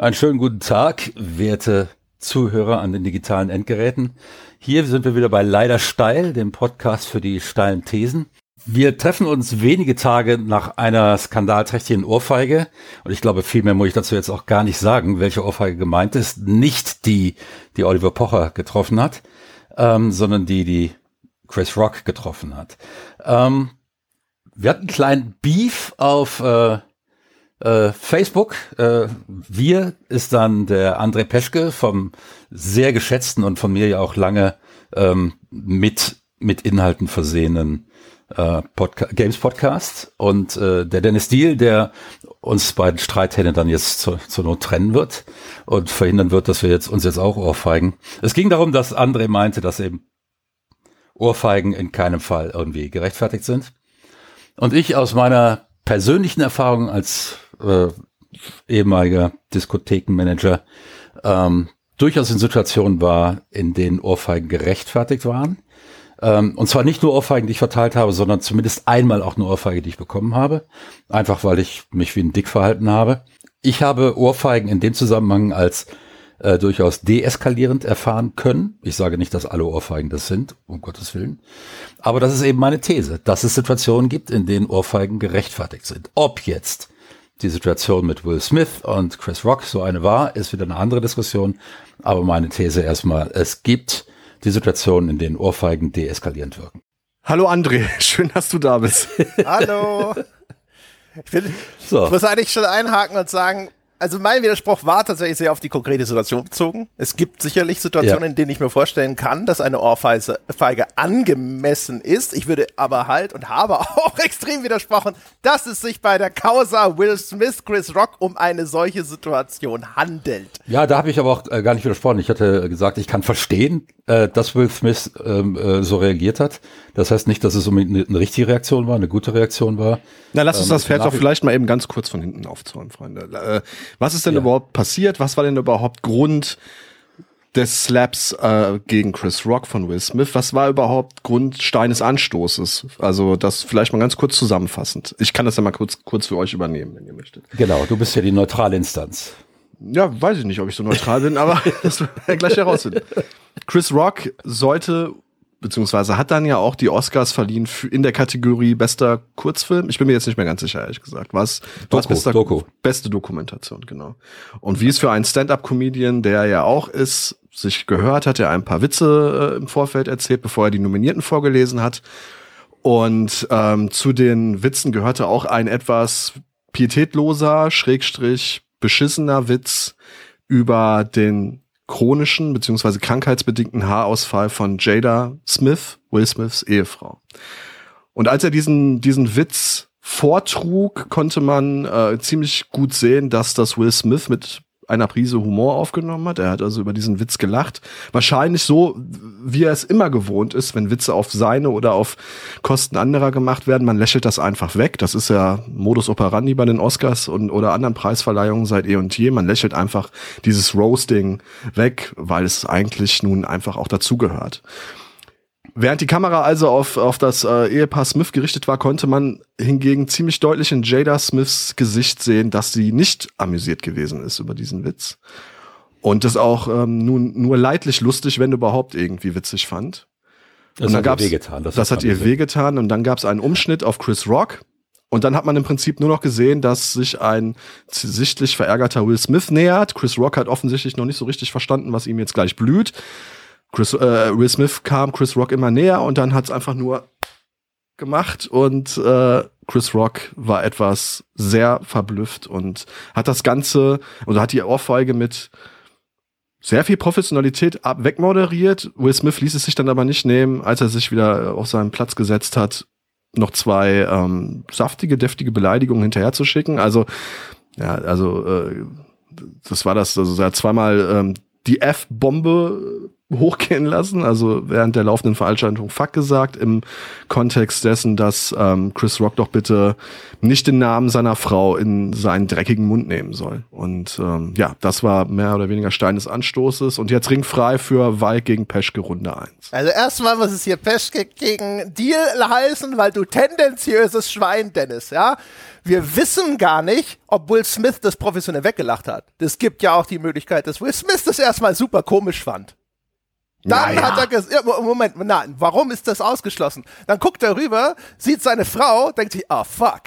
Einen schönen guten Tag, werte Zuhörer an den digitalen Endgeräten. Hier sind wir wieder bei Leider Steil, dem Podcast für die steilen Thesen. Wir treffen uns wenige Tage nach einer skandalträchtigen Ohrfeige. Und ich glaube, viel mehr muss ich dazu jetzt auch gar nicht sagen, welche Ohrfeige gemeint ist. Nicht die, die Oliver Pocher getroffen hat, ähm, sondern die, die Chris Rock getroffen hat. Ähm, wir hatten einen kleinen Beef auf äh, äh, Facebook, äh, wir ist dann der André Peschke vom sehr geschätzten und von mir ja auch lange ähm, mit, mit Inhalten versehenen äh, Podca Games Podcast und äh, der Dennis Deal, der uns beiden Streithähne dann jetzt zur, zur Not trennen wird und verhindern wird, dass wir jetzt uns jetzt auch ohrfeigen. Es ging darum, dass André meinte, dass eben Ohrfeigen in keinem Fall irgendwie gerechtfertigt sind. Und ich aus meiner persönlichen Erfahrung als äh, ehemaliger Diskothekenmanager, ähm, durchaus in Situationen war, in denen Ohrfeigen gerechtfertigt waren. Ähm, und zwar nicht nur Ohrfeigen, die ich verteilt habe, sondern zumindest einmal auch eine Ohrfeige, die ich bekommen habe. Einfach weil ich mich wie ein Dick verhalten habe. Ich habe Ohrfeigen in dem Zusammenhang als äh, durchaus deeskalierend erfahren können. Ich sage nicht, dass alle Ohrfeigen das sind, um Gottes Willen. Aber das ist eben meine These, dass es Situationen gibt, in denen Ohrfeigen gerechtfertigt sind. Ob jetzt die Situation mit Will Smith und Chris Rock so eine war, ist wieder eine andere Diskussion. Aber meine These erstmal, es gibt die Situationen, in denen Ohrfeigen deeskalierend wirken. Hallo André, schön, dass du da bist. Hallo. Ich, will, so. ich muss eigentlich schon einhaken und sagen, also mein Widerspruch war tatsächlich sehr auf die konkrete Situation bezogen. Es gibt sicherlich Situationen, ja. in denen ich mir vorstellen kann, dass eine Ohrfeige angemessen ist. Ich würde aber halt und habe auch extrem widersprochen, dass es sich bei der Causa Will Smith Chris Rock um eine solche Situation handelt. Ja, da habe ich aber auch äh, gar nicht widersprochen. Ich hatte gesagt, ich kann verstehen, äh, dass Will Smith ähm, äh, so reagiert hat. Das heißt nicht, dass es unbedingt eine, eine richtige Reaktion war, eine gute Reaktion war. Na, lass uns ähm, das Pferd doch vielleicht mal eben ganz kurz von hinten aufzäumen, Freunde. Was ist denn ja. überhaupt passiert? Was war denn überhaupt Grund des Slaps äh, gegen Chris Rock von Will Smith? Was war überhaupt Grund Steines Anstoßes? Also das vielleicht mal ganz kurz zusammenfassend. Ich kann das ja mal kurz, kurz für euch übernehmen, wenn ihr möchtet. Genau, du bist ja die neutrale Instanz. Ja, weiß ich nicht, ob ich so neutral bin, aber das werden wir gleich herausfinden. Chris Rock sollte beziehungsweise hat dann ja auch die Oscars verliehen für, in der Kategorie bester Kurzfilm. Ich bin mir jetzt nicht mehr ganz sicher, ehrlich gesagt. Was, was bester, Doku. beste Dokumentation, genau. Und wie es für einen Stand-up-Comedian, der ja auch ist, sich gehört hat, er ein paar Witze äh, im Vorfeld erzählt, bevor er die Nominierten vorgelesen hat. Und ähm, zu den Witzen gehörte auch ein etwas pietätloser, schrägstrich beschissener Witz über den chronischen bzw. krankheitsbedingten Haarausfall von Jada Smith, Will Smiths Ehefrau. Und als er diesen, diesen Witz vortrug, konnte man äh, ziemlich gut sehen, dass das Will Smith mit einer Prise Humor aufgenommen hat. Er hat also über diesen Witz gelacht. Wahrscheinlich so, wie er es immer gewohnt ist, wenn Witze auf seine oder auf Kosten anderer gemacht werden. Man lächelt das einfach weg. Das ist ja Modus operandi bei den Oscars und oder anderen Preisverleihungen seit eh und je. Man lächelt einfach dieses Roasting weg, weil es eigentlich nun einfach auch dazugehört. Während die Kamera also auf, auf das äh, Ehepaar Smith gerichtet war, konnte man hingegen ziemlich deutlich in Jada Smiths Gesicht sehen, dass sie nicht amüsiert gewesen ist über diesen Witz. Und das auch ähm, nun nur leidlich lustig, wenn überhaupt irgendwie witzig fand. Das hat ihr wehgetan. Das, das hat ihr wehgetan. Und dann gab es einen Umschnitt auf Chris Rock. Und dann hat man im Prinzip nur noch gesehen, dass sich ein sichtlich verärgerter Will Smith nähert. Chris Rock hat offensichtlich noch nicht so richtig verstanden, was ihm jetzt gleich blüht. Chris, äh, Will Smith kam Chris Rock immer näher und dann hat es einfach nur gemacht und äh, Chris Rock war etwas sehr verblüfft und hat das Ganze, oder hat die Ohrfeige mit sehr viel Professionalität ab wegmoderiert. Will Smith ließ es sich dann aber nicht nehmen, als er sich wieder auf seinen Platz gesetzt hat, noch zwei ähm, saftige, deftige Beleidigungen hinterherzuschicken. Also, ja, also äh, das war das, also er hat zweimal ähm, die F-Bombe hochgehen lassen, also während der laufenden Veranstaltung Fuck gesagt, im Kontext dessen, dass ähm, Chris Rock doch bitte nicht den Namen seiner Frau in seinen dreckigen Mund nehmen soll. Und ähm, ja, das war mehr oder weniger Stein des Anstoßes. Und jetzt ringfrei für Wijk gegen Peschke Runde 1. Also erstmal muss es hier Peschke gegen Deal heißen, weil du tendenziöses Schwein, Dennis, ja? Wir wissen gar nicht, ob Will Smith das professionell weggelacht hat. Es gibt ja auch die Möglichkeit, dass Will Smith das erstmal super komisch fand. Dann naja. hat er gesagt, ja, Moment, nein, warum ist das ausgeschlossen? Dann guckt er rüber, sieht seine Frau, denkt sich, ah, oh, fuck.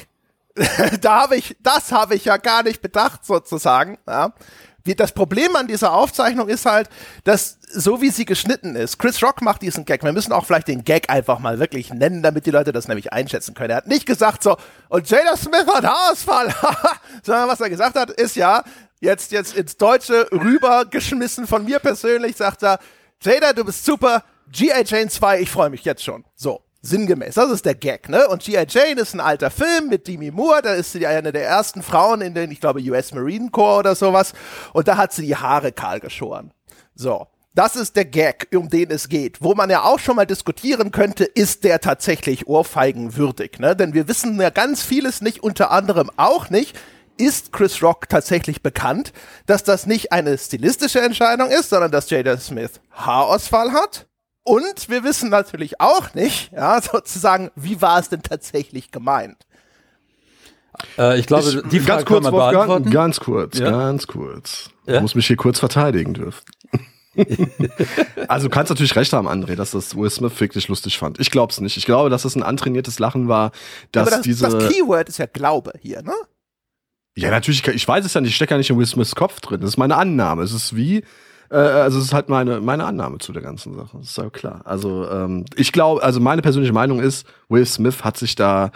da habe ich, das habe ich ja gar nicht bedacht, sozusagen. Ja. Das Problem an dieser Aufzeichnung ist halt, dass so wie sie geschnitten ist, Chris Rock macht diesen Gag. Wir müssen auch vielleicht den Gag einfach mal wirklich nennen, damit die Leute das nämlich einschätzen können. Er hat nicht gesagt so, und Jada Smith hat Haarausfall, sondern was er gesagt hat, ist ja, jetzt, jetzt ins Deutsche rübergeschmissen von mir persönlich, sagt er, Jada, du bist super. G.I. Jane 2, ich freue mich jetzt schon. So, sinngemäß. Das ist der Gag, ne? Und G.I. Jane ist ein alter Film mit Demi Moore. Da ist sie eine der ersten Frauen in den, ich glaube, US Marine Corps oder sowas. Und da hat sie die Haare kahl geschoren. So. Das ist der Gag, um den es geht. Wo man ja auch schon mal diskutieren könnte, ist der tatsächlich ohrfeigenwürdig, ne? Denn wir wissen ja ganz vieles nicht, unter anderem auch nicht, ist Chris Rock tatsächlich bekannt, dass das nicht eine stilistische Entscheidung ist, sondern dass Jada Smith Haarausfall hat. Und wir wissen natürlich auch nicht, ja, sozusagen, wie war es denn tatsächlich gemeint? Äh, ich glaube, ich, die Frage ganz kurz, kann man beantworten. Ganz kurz, ja? ganz kurz. Ja? Ich muss mich hier kurz verteidigen dürfen. also du kannst natürlich recht haben, André, dass das Will Smith wirklich lustig fand. Ich glaube es nicht. Ich glaube, dass es ein antrainiertes Lachen war, dass ja, das, diese. Das Keyword ist ja Glaube hier, ne? Ja, natürlich, ich weiß es ja nicht, ich stecke ja nicht in Will Smiths Kopf drin. Das ist meine Annahme. Es ist wie, äh, also es ist halt meine, meine Annahme zu der ganzen Sache. Das ist ja klar. Also ähm, ich glaube, also meine persönliche Meinung ist, Will Smith hat sich da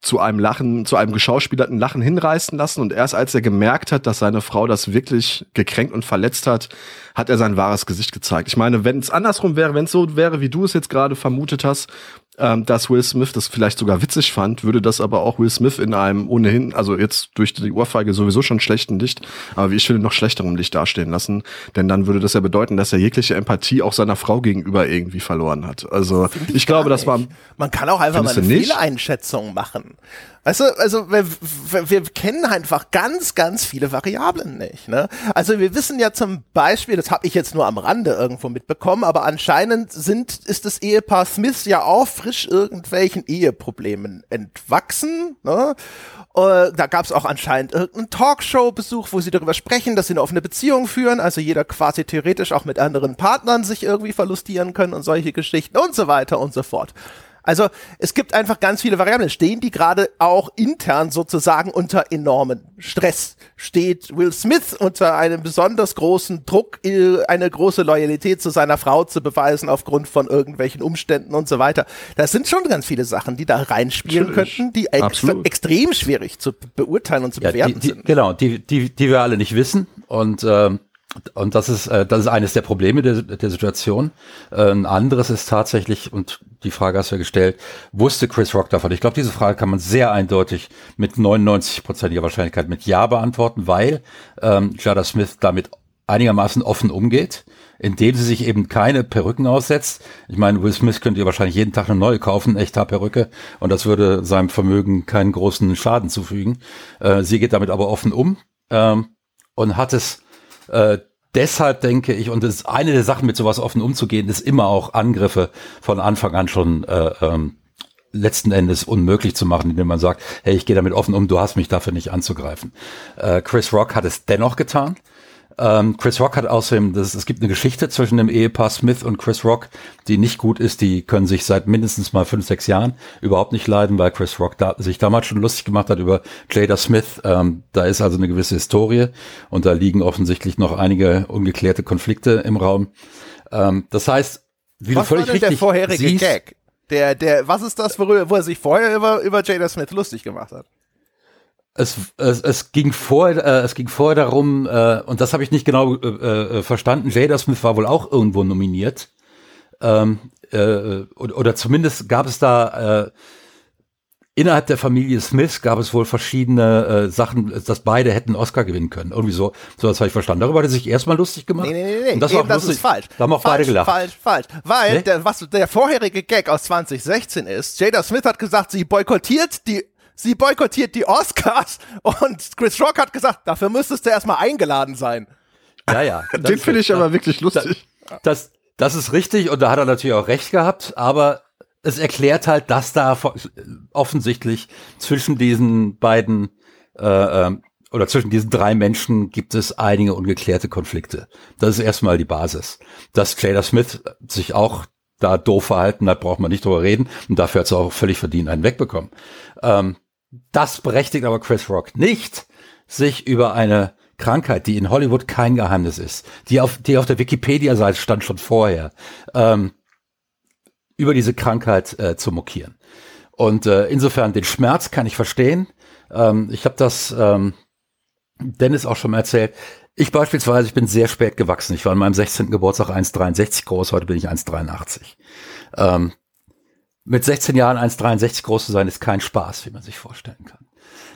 zu einem Lachen, zu einem geschauspielerten Lachen hinreißen lassen und erst als er gemerkt hat, dass seine Frau das wirklich gekränkt und verletzt hat, hat er sein wahres Gesicht gezeigt. Ich meine, wenn es andersrum wäre, wenn es so wäre, wie du es jetzt gerade vermutet hast, ähm, dass Will Smith das vielleicht sogar witzig fand, würde das aber auch Will Smith in einem ohnehin, also jetzt durch die Ohrfeige sowieso schon schlechten Licht, aber wie ich finde, noch schlechterem Licht dastehen lassen. Denn dann würde das ja bedeuten, dass er jegliche Empathie auch seiner Frau gegenüber irgendwie verloren hat. Also ich, ich glaube, das war. Man kann auch einfach mal eine Fehleinschätzung machen. Weißt also wir, wir, kennen einfach ganz, ganz viele Variablen nicht. Ne? Also wir wissen ja zum Beispiel, das habe ich jetzt nur am Rande irgendwo mitbekommen, aber anscheinend sind, ist das Ehepaar Smith ja auch frisch irgendwelchen Eheproblemen entwachsen. Ne? Uh, da gab es auch anscheinend irgendeinen Talkshow-Besuch, wo sie darüber sprechen, dass sie eine offene Beziehung führen, also jeder quasi theoretisch auch mit anderen Partnern sich irgendwie verlustieren können und solche Geschichten und so weiter und so fort. Also es gibt einfach ganz viele Variablen. Stehen die gerade auch intern sozusagen unter enormen Stress? Steht Will Smith unter einem besonders großen Druck, eine große Loyalität zu seiner Frau zu beweisen aufgrund von irgendwelchen Umständen und so weiter? Das sind schon ganz viele Sachen, die da reinspielen Natürlich. könnten, die ex extrem schwierig zu beurteilen und zu ja, bewerten die, die, sind. Genau, die, die, die wir alle nicht wissen und ähm und das ist, äh, das ist eines der Probleme der, der Situation. Äh, ein anderes ist tatsächlich, und die Frage hast du ja gestellt, wusste Chris Rock davon? Ich glaube, diese Frage kann man sehr eindeutig mit 99%iger Wahrscheinlichkeit mit Ja beantworten, weil ähm, Jada Smith damit einigermaßen offen umgeht, indem sie sich eben keine Perücken aussetzt. Ich meine, Will Smith könnte ihr wahrscheinlich jeden Tag eine neue kaufen, echter Perücke, und das würde seinem Vermögen keinen großen Schaden zufügen. Äh, sie geht damit aber offen um ähm, und hat es äh, deshalb denke ich, und das ist eine der Sachen, mit sowas offen umzugehen, ist immer auch Angriffe von Anfang an schon äh, ähm, letzten Endes unmöglich zu machen, indem man sagt, hey, ich gehe damit offen um, du hast mich dafür nicht anzugreifen. Äh, Chris Rock hat es dennoch getan. Ähm, Chris Rock hat außerdem, das, es gibt eine Geschichte zwischen dem Ehepaar Smith und Chris Rock, die nicht gut ist. Die können sich seit mindestens mal fünf, sechs Jahren überhaupt nicht leiden, weil Chris Rock da, sich damals schon lustig gemacht hat über Jada Smith. Ähm, da ist also eine gewisse Historie und da liegen offensichtlich noch einige ungeklärte Konflikte im Raum. Ähm, das heißt, wie was du völlig war richtig der vorherige siehst, Gag? Der, der, was ist das, worüber, wo er sich vorher über, über Jada Smith lustig gemacht hat? Es, es, es ging vorher, äh, es ging vorher darum, äh, und das habe ich nicht genau äh, äh, verstanden. Jada Smith war wohl auch irgendwo nominiert. Ähm, äh, oder, oder zumindest gab es da äh, innerhalb der Familie Smith gab es wohl verschiedene äh, Sachen, dass beide hätten Oscar gewinnen können. Irgendwie so, so das habe ich verstanden. Darüber hat er sich erstmal lustig gemacht. Nee, nee, nee, Und das, Eben, das ist falsch. Da haben auch falsch, beide gelacht. Falsch, falsch. Weil nee? der, was der vorherige Gag aus 2016 ist, Jada Smith hat gesagt, sie boykottiert die sie boykottiert die Oscars und Chris Rock hat gesagt, dafür müsstest du erstmal eingeladen sein. Ja, ja. Den finde ich aber wirklich lustig. Das, das, das ist richtig und da hat er natürlich auch recht gehabt, aber es erklärt halt, dass da offensichtlich zwischen diesen beiden äh, ähm, oder zwischen diesen drei Menschen gibt es einige ungeklärte Konflikte. Das ist erstmal die Basis. Dass Jada Smith sich auch da doof verhalten hat, braucht man nicht drüber reden. Und dafür hat sie auch völlig verdient einen wegbekommen. Ähm, das berechtigt aber Chris Rock nicht, sich über eine Krankheit, die in Hollywood kein Geheimnis ist, die auf, die auf der Wikipedia-Seite stand schon vorher, ähm, über diese Krankheit äh, zu mokieren. Und äh, insofern den Schmerz kann ich verstehen. Ähm, ich habe das ähm, Dennis auch schon mal erzählt. Ich beispielsweise, ich bin sehr spät gewachsen. Ich war an meinem 16. Geburtstag 1,63 groß, heute bin ich 1,83. Ähm, mit 16 Jahren 1,63 groß zu sein, ist kein Spaß, wie man sich vorstellen kann.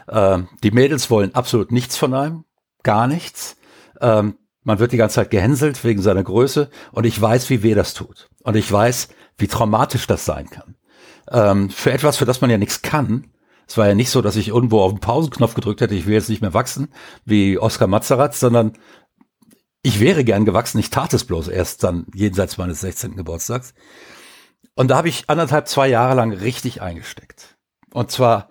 Ähm, die Mädels wollen absolut nichts von einem, gar nichts. Ähm, man wird die ganze Zeit gehänselt wegen seiner Größe und ich weiß, wie weh das tut. Und ich weiß, wie traumatisch das sein kann. Ähm, für etwas, für das man ja nichts kann. Es war ja nicht so, dass ich irgendwo auf den Pausenknopf gedrückt hätte, ich will jetzt nicht mehr wachsen, wie Oskar Mazerat, sondern ich wäre gern gewachsen, ich tat es bloß erst dann jenseits meines 16. Geburtstags. Und da habe ich anderthalb, zwei Jahre lang richtig eingesteckt. Und zwar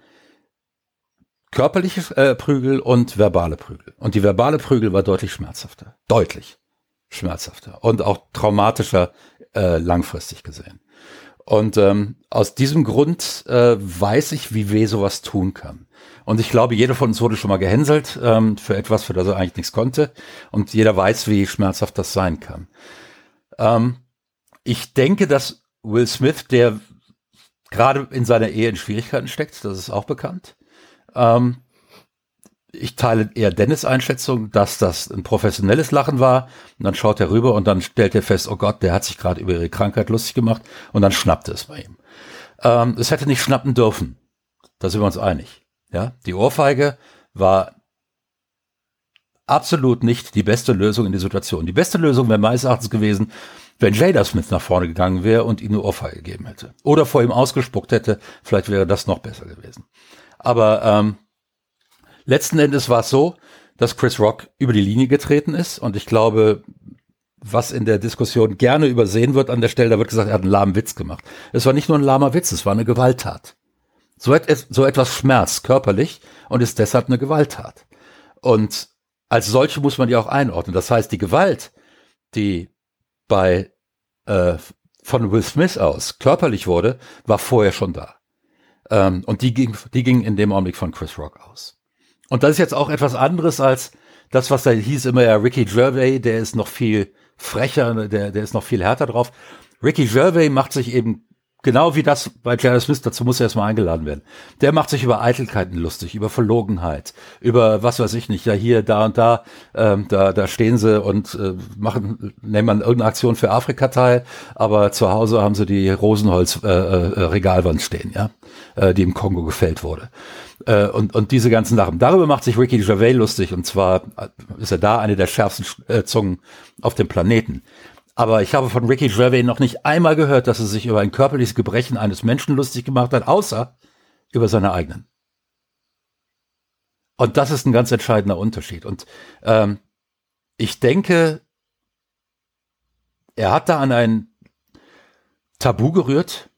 körperliche äh, Prügel und verbale Prügel. Und die verbale Prügel war deutlich schmerzhafter. Deutlich schmerzhafter. Und auch traumatischer äh, langfristig gesehen. Und ähm, aus diesem Grund äh, weiß ich, wie weh sowas tun kann. Und ich glaube, jeder von uns wurde schon mal gehänselt ähm, für etwas, für das er eigentlich nichts konnte. Und jeder weiß, wie schmerzhaft das sein kann. Ähm, ich denke, dass Will Smith, der gerade in seiner Ehe in Schwierigkeiten steckt, das ist auch bekannt, ähm, ich teile eher Dennis Einschätzung, dass das ein professionelles Lachen war. Und dann schaut er rüber und dann stellt er fest, oh Gott, der hat sich gerade über ihre Krankheit lustig gemacht und dann schnappte es bei ihm. Ähm, es hätte nicht schnappen dürfen. Da sind wir uns einig. Ja, die Ohrfeige war absolut nicht die beste Lösung in der Situation. Die beste Lösung wäre meines Erachtens gewesen, wenn Jada Smith nach vorne gegangen wäre und ihm eine Ohrfeige gegeben hätte. Oder vor ihm ausgespuckt hätte, vielleicht wäre das noch besser gewesen. Aber ähm, letzten Endes war es so, dass Chris Rock über die Linie getreten ist und ich glaube, was in der Diskussion gerne übersehen wird an der Stelle, da wird gesagt, er hat einen lahmen Witz gemacht. Es war nicht nur ein lahmer Witz, es war eine Gewalttat. So, et so etwas schmerzt körperlich und ist deshalb eine Gewalttat. Und als solche muss man die auch einordnen. Das heißt, die Gewalt, die bei äh, von Will Smith aus körperlich wurde, war vorher schon da. Ähm, und die ging, die ging in dem Augenblick von Chris Rock aus. Und das ist jetzt auch etwas anderes als das, was da hieß immer ja Ricky Gervais, der ist noch viel frecher, der, der ist noch viel härter drauf. Ricky Gervais macht sich eben Genau wie das bei Jared Smith, dazu muss er erstmal eingeladen werden. Der macht sich über Eitelkeiten lustig, über Verlogenheit, über was weiß ich nicht, ja hier, da und da, ähm, da, da stehen sie und äh, machen, nehmen man irgendeine Aktion für Afrika teil, aber zu Hause haben sie die Rosenholz-Regalwand äh, äh, stehen, ja, äh, die im Kongo gefällt wurde. Äh, und, und diese ganzen Sachen. Darüber macht sich Ricky Gervais lustig und zwar ist er da eine der schärfsten äh, Zungen auf dem Planeten. Aber ich habe von Ricky Gervais noch nicht einmal gehört, dass er sich über ein körperliches Gebrechen eines Menschen lustig gemacht hat, außer über seine eigenen. Und das ist ein ganz entscheidender Unterschied. Und ähm, ich denke, er hat da an ein Tabu gerührt.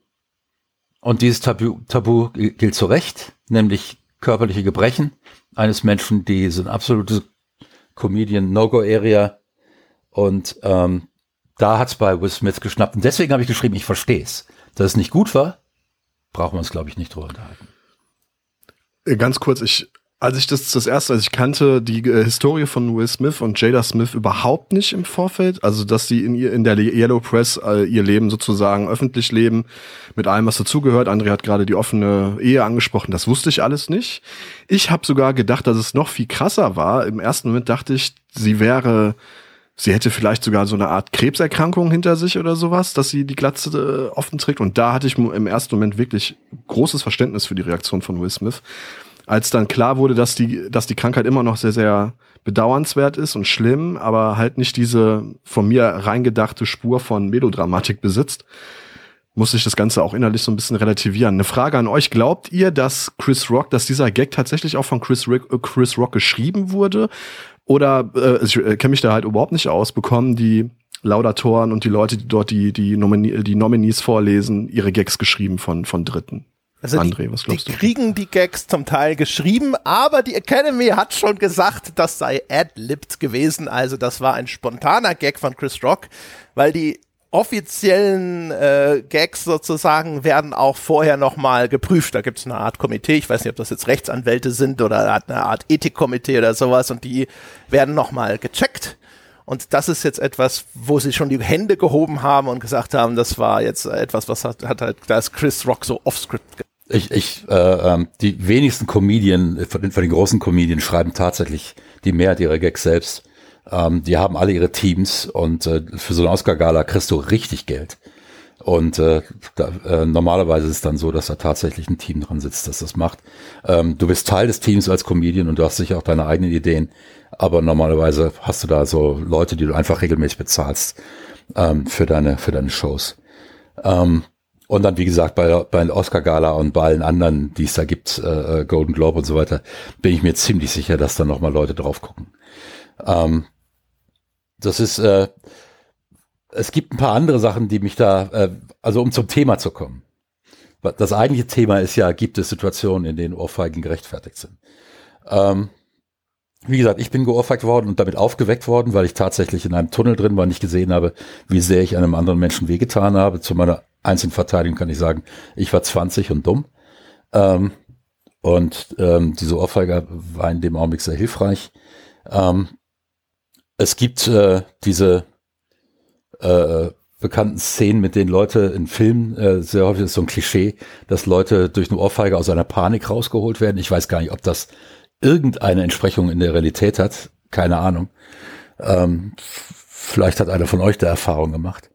Und dieses Tabu, Tabu gilt zu Recht, nämlich körperliche Gebrechen eines Menschen, die sind absolute Comedian No-Go-Area. Und ähm, da hat's bei Will Smith geschnappt. Und deswegen habe ich geschrieben, ich verstehe es. Dass es nicht gut war, brauchen wir uns, glaube ich, nicht drüber unterhalten. Äh, ganz kurz, ich, als ich das das erste, als ich kannte die äh, Historie von Will Smith und Jada Smith überhaupt nicht im Vorfeld, also dass sie in in der Yellow Press äh, ihr Leben sozusagen öffentlich leben mit allem, was dazugehört. André hat gerade die offene Ehe angesprochen, das wusste ich alles nicht. Ich habe sogar gedacht, dass es noch viel krasser war. Im ersten Moment dachte ich, sie wäre sie hätte vielleicht sogar so eine Art Krebserkrankung hinter sich oder sowas, dass sie die Glatze äh, offen trägt. Und da hatte ich im ersten Moment wirklich großes Verständnis für die Reaktion von Will Smith. Als dann klar wurde, dass die, dass die Krankheit immer noch sehr, sehr bedauernswert ist und schlimm, aber halt nicht diese von mir reingedachte Spur von Melodramatik besitzt, muss ich das Ganze auch innerlich so ein bisschen relativieren. Eine Frage an euch. Glaubt ihr, dass Chris Rock, dass dieser Gag tatsächlich auch von Chris, Rick, äh, Chris Rock geschrieben wurde? Oder äh, ich äh, kenne mich da halt überhaupt nicht aus, bekommen die Laudatoren und die Leute, die dort die, die, Nomini die Nominees vorlesen, ihre Gags geschrieben von, von Dritten? Also André, was glaubst die du? kriegen die Gags zum Teil geschrieben, aber die Academy hat schon gesagt, das sei ad-libbed gewesen. Also das war ein spontaner Gag von Chris Rock, weil die offiziellen äh, Gags sozusagen werden auch vorher nochmal geprüft. Da gibt es eine Art Komitee, ich weiß nicht, ob das jetzt Rechtsanwälte sind oder eine Art Ethikkomitee oder sowas und die werden nochmal gecheckt. Und das ist jetzt etwas, wo sie schon die Hände gehoben haben und gesagt haben, das war jetzt etwas, was hat, hat halt, da ist Chris Rock so offscript. Ich, ich, äh, ähm, die wenigsten Comedien, von den, von den großen Comedien schreiben tatsächlich die Mehrheit ihrer Gags selbst. Ähm, die haben alle ihre Teams und äh, für so eine Oscar-Gala kriegst du richtig Geld. Und äh, da, äh, normalerweise ist es dann so, dass da tatsächlich ein Team dran sitzt, das das macht. Ähm, du bist Teil des Teams als Comedian und du hast sicher auch deine eigenen Ideen, aber normalerweise hast du da so Leute, die du einfach regelmäßig bezahlst ähm, für deine für deine Shows. Ähm, und dann, wie gesagt, bei, bei Oscar-Gala und bei allen anderen, die es da gibt, äh, äh, Golden Globe und so weiter, bin ich mir ziemlich sicher, dass da nochmal Leute drauf gucken. Ähm, das ist, äh, es gibt ein paar andere Sachen, die mich da, äh, also um zum Thema zu kommen. Das eigentliche Thema ist ja, gibt es Situationen, in denen Ohrfeigen gerechtfertigt sind. Ähm, wie gesagt, ich bin geohrfeigt worden und damit aufgeweckt worden, weil ich tatsächlich in einem Tunnel drin war und nicht gesehen habe, wie sehr ich einem anderen Menschen wehgetan habe. Zu meiner einzigen Verteidigung kann ich sagen, ich war 20 und dumm. Ähm, und ähm, diese Ohrfeige war in dem Augenblick sehr hilfreich. Ähm, es gibt äh, diese äh, bekannten Szenen, mit denen Leute in Filmen, äh, sehr häufig ist so ein Klischee, dass Leute durch eine Ohrfeige aus einer Panik rausgeholt werden. Ich weiß gar nicht, ob das irgendeine Entsprechung in der Realität hat. Keine Ahnung. Ähm, vielleicht hat einer von euch da Erfahrung gemacht.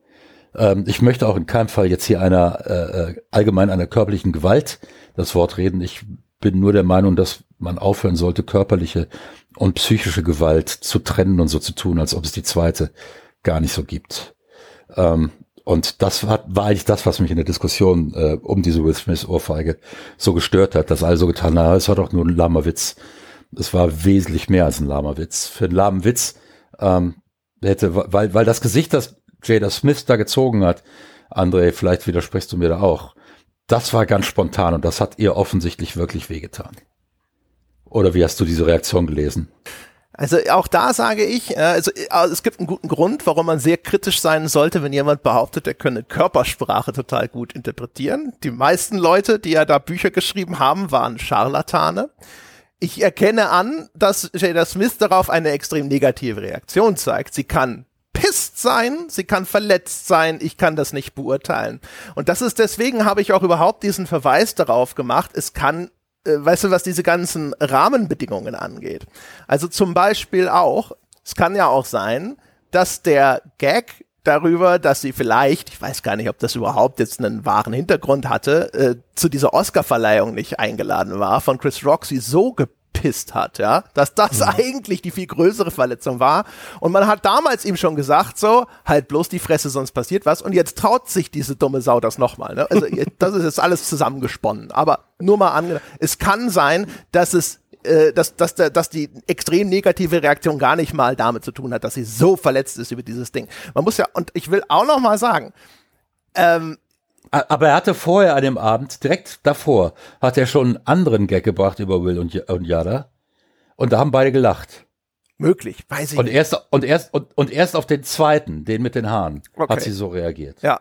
Ähm, ich möchte auch in keinem Fall jetzt hier einer äh, äh allgemein einer körperlichen Gewalt das Wort reden. Ich bin nur der Meinung, dass man aufhören sollte, körperliche und psychische Gewalt zu trennen und so zu tun, als ob es die zweite gar nicht so gibt. Ähm, und das war, war eigentlich das, was mich in der Diskussion äh, um diese Will Smith Ohrfeige so gestört hat, dass alle so getan haben, es war doch nur ein lahmer Witz. Es war wesentlich mehr als ein lahmer Witz. Für einen lahmen Witz ähm, hätte, weil, weil das Gesicht, das Jada Smith da gezogen hat, André, vielleicht widersprichst du mir da auch, das war ganz spontan und das hat ihr offensichtlich wirklich wehgetan. Oder wie hast du diese Reaktion gelesen? Also auch da sage ich, äh, also äh, es gibt einen guten Grund, warum man sehr kritisch sein sollte, wenn jemand behauptet, er könne Körpersprache total gut interpretieren. Die meisten Leute, die ja da Bücher geschrieben haben, waren Scharlatane. Ich erkenne an, dass Jada Smith darauf eine extrem negative Reaktion zeigt. Sie kann pisst sein, sie kann verletzt sein, ich kann das nicht beurteilen. Und das ist deswegen habe ich auch überhaupt diesen Verweis darauf gemacht, es kann weißt du, was diese ganzen Rahmenbedingungen angeht. Also zum Beispiel auch, es kann ja auch sein, dass der Gag darüber, dass sie vielleicht, ich weiß gar nicht, ob das überhaupt jetzt einen wahren Hintergrund hatte, äh, zu dieser Oscar-Verleihung nicht eingeladen war, von Chris Rock sie so angepisst hat, ja, dass das mhm. eigentlich die viel größere Verletzung war. Und man hat damals ihm schon gesagt, so, halt bloß die Fresse, sonst passiert was. Und jetzt traut sich diese dumme Sau das nochmal. Ne? Also das ist jetzt alles zusammengesponnen. Aber nur mal an, es kann sein, dass es äh, dass, dass, dass die extrem negative Reaktion gar nicht mal damit zu tun hat, dass sie so verletzt ist über dieses Ding. Man muss ja, und ich will auch noch mal sagen, ähm, aber er hatte vorher an dem Abend, direkt davor, hat er schon einen anderen Gag gebracht über Will und, und Yada. Und da haben beide gelacht. Möglich, weiß ich und nicht. Erst, und, erst, und, und erst auf den zweiten, den mit den Haaren, okay. hat sie so reagiert. Ja.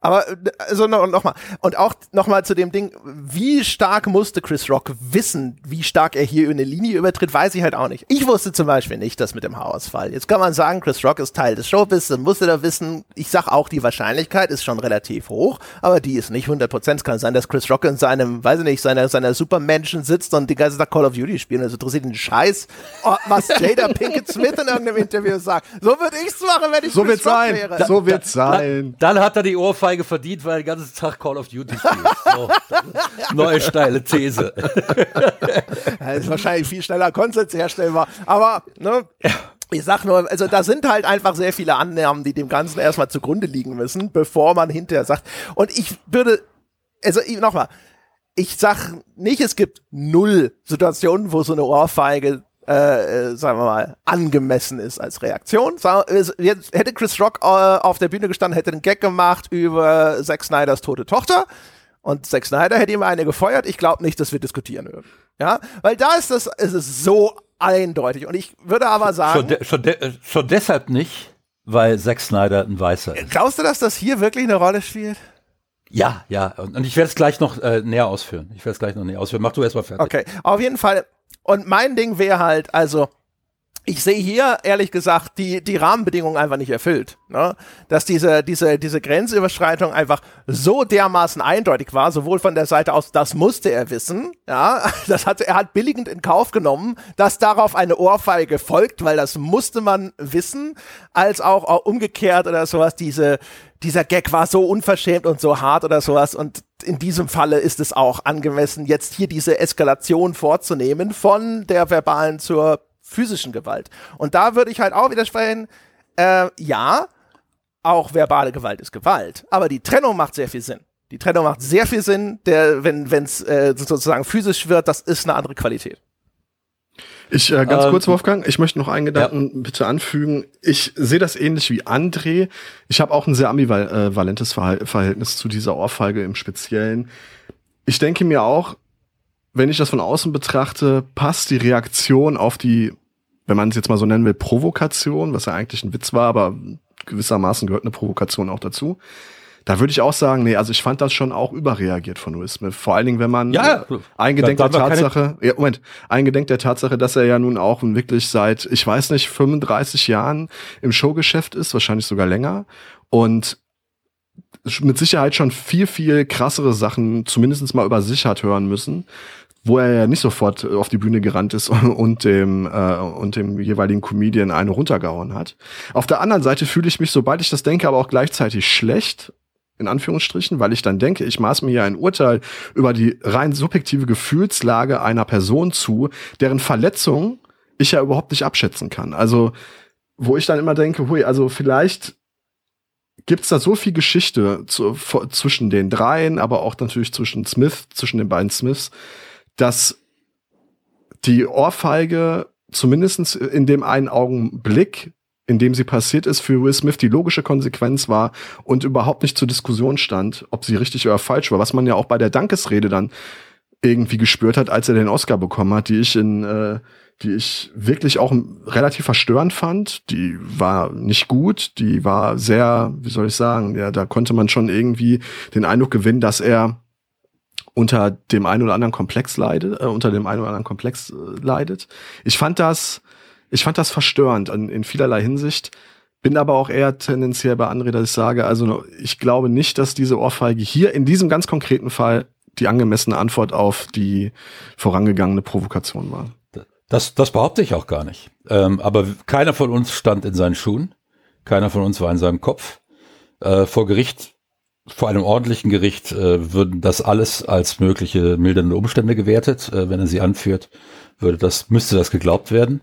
Aber also noch, noch mal und auch noch mal zu dem Ding, wie stark musste Chris Rock wissen, wie stark er hier eine Linie übertritt, weiß ich halt auch nicht. Ich wusste zum Beispiel nicht, das mit dem Haarausfall. Jetzt kann man sagen, Chris Rock ist Teil des Showbiz, dann musste er wissen. Ich sag auch, die Wahrscheinlichkeit ist schon relativ hoch, aber die ist nicht 100 Prozent. Es kann sein, dass Chris Rock in seinem, weiß ich nicht, seiner seiner Supermenschen sitzt und die ganze Tag Call of Duty spielen. Also interessiert ihn Scheiß, was Jada Pinkett Smith in irgendeinem Interview sagt. So würde ich's machen, wenn ich so Chris Rock sein. wäre. So wird's sein. Dann, dann hat er die Ohrfeige Ohrfeige verdient, weil er den ganzen Tag Call of Duty spielt. So, neue steile These. ja, ist wahrscheinlich viel schneller Konsens herstellbar. Aber, ne? Ich sag nur, also da sind halt einfach sehr viele Annahmen, die dem Ganzen erstmal zugrunde liegen müssen, bevor man hinterher sagt. Und ich würde, also nochmal, ich sag nicht, es gibt null Situationen, wo so eine Ohrfeige äh, äh, sagen wir mal, angemessen ist als Reaktion. Jetzt hätte Chris Rock äh, auf der Bühne gestanden, hätte einen Gag gemacht über Zack Snyders tote Tochter und Zack Snyder hätte ihm eine gefeuert. Ich glaube nicht, dass wir diskutieren würden. Ja, weil da ist das, ist es so eindeutig. Und ich würde aber sagen. Schon, de schon, de schon deshalb nicht, weil Zack Snyder ein Weißer ist. Glaubst du, dass das hier wirklich eine Rolle spielt? Ja, ja. Und ich werde es gleich noch äh, näher ausführen. Ich werde es gleich noch näher ausführen. Mach du erstmal fertig. Okay. Auf jeden Fall und mein Ding wäre halt, also, ich sehe hier ehrlich gesagt die, die Rahmenbedingungen einfach nicht erfüllt. Ne? Dass diese, diese, diese Grenzüberschreitung einfach so dermaßen eindeutig war, sowohl von der Seite aus, das musste er wissen, ja, das hat, er hat billigend in Kauf genommen, dass darauf eine Ohrfeige folgt, weil das musste man wissen, als auch, auch umgekehrt oder sowas, diese, dieser Gag war so unverschämt und so hart oder sowas und in diesem Falle ist es auch angemessen, jetzt hier diese Eskalation vorzunehmen von der verbalen zur physischen Gewalt. Und da würde ich halt auch widersprechen, äh, ja, auch verbale Gewalt ist Gewalt, aber die Trennung macht sehr viel Sinn. Die Trennung macht sehr viel Sinn, der, wenn es äh, sozusagen physisch wird, das ist eine andere Qualität. Ich äh, ganz ähm, kurz, Wolfgang, ich möchte noch einen Gedanken ja. bitte anfügen. Ich sehe das ähnlich wie André. Ich habe auch ein sehr ambivalentes Verhältnis zu dieser Ohrfeige im Speziellen. Ich denke mir auch, wenn ich das von außen betrachte, passt die Reaktion auf die, wenn man es jetzt mal so nennen will, Provokation, was ja eigentlich ein Witz war, aber gewissermaßen gehört eine Provokation auch dazu. Da würde ich auch sagen, nee, also ich fand das schon auch überreagiert von Will Smith. Vor allen Dingen, wenn man ja, eingedenk der Tatsache, ja, Moment, eingedenk der Tatsache, dass er ja nun auch wirklich seit, ich weiß nicht, 35 Jahren im Showgeschäft ist, wahrscheinlich sogar länger. Und mit Sicherheit schon viel, viel krassere Sachen zumindest mal über sich hat hören müssen wo er ja nicht sofort auf die Bühne gerannt ist und dem, äh, und dem jeweiligen Comedian eine runtergehauen hat. Auf der anderen Seite fühle ich mich, sobald ich das denke, aber auch gleichzeitig schlecht, in Anführungsstrichen, weil ich dann denke, ich maß mir hier ein Urteil über die rein subjektive Gefühlslage einer Person zu, deren Verletzung ich ja überhaupt nicht abschätzen kann. Also, wo ich dann immer denke, hui, also vielleicht gibt's da so viel Geschichte zu, zwischen den dreien, aber auch natürlich zwischen Smith, zwischen den beiden Smiths, dass die Ohrfeige zumindestens in dem einen Augenblick in dem sie passiert ist, für Will Smith die logische Konsequenz war und überhaupt nicht zur Diskussion stand, ob sie richtig oder falsch war, was man ja auch bei der Dankesrede dann irgendwie gespürt hat, als er den Oscar bekommen hat, die ich in, äh, die ich wirklich auch relativ verstörend fand. Die war nicht gut, die war sehr, wie soll ich sagen, ja, da konnte man schon irgendwie den Eindruck gewinnen, dass er unter dem einen oder anderen Komplex leidet, äh, unter dem einen oder anderen Komplex äh, leidet. Ich fand das ich fand das verstörend in, in vielerlei Hinsicht. Bin aber auch eher tendenziell bei André, dass ich sage, also ich glaube nicht, dass diese Ohrfeige hier in diesem ganz konkreten Fall die angemessene Antwort auf die vorangegangene Provokation war. Das, das behaupte ich auch gar nicht. Ähm, aber keiner von uns stand in seinen Schuhen. Keiner von uns war in seinem Kopf. Äh, vor Gericht, vor einem ordentlichen Gericht, äh, würden das alles als mögliche mildernde Umstände gewertet. Äh, wenn er sie anführt, würde das, müsste das geglaubt werden.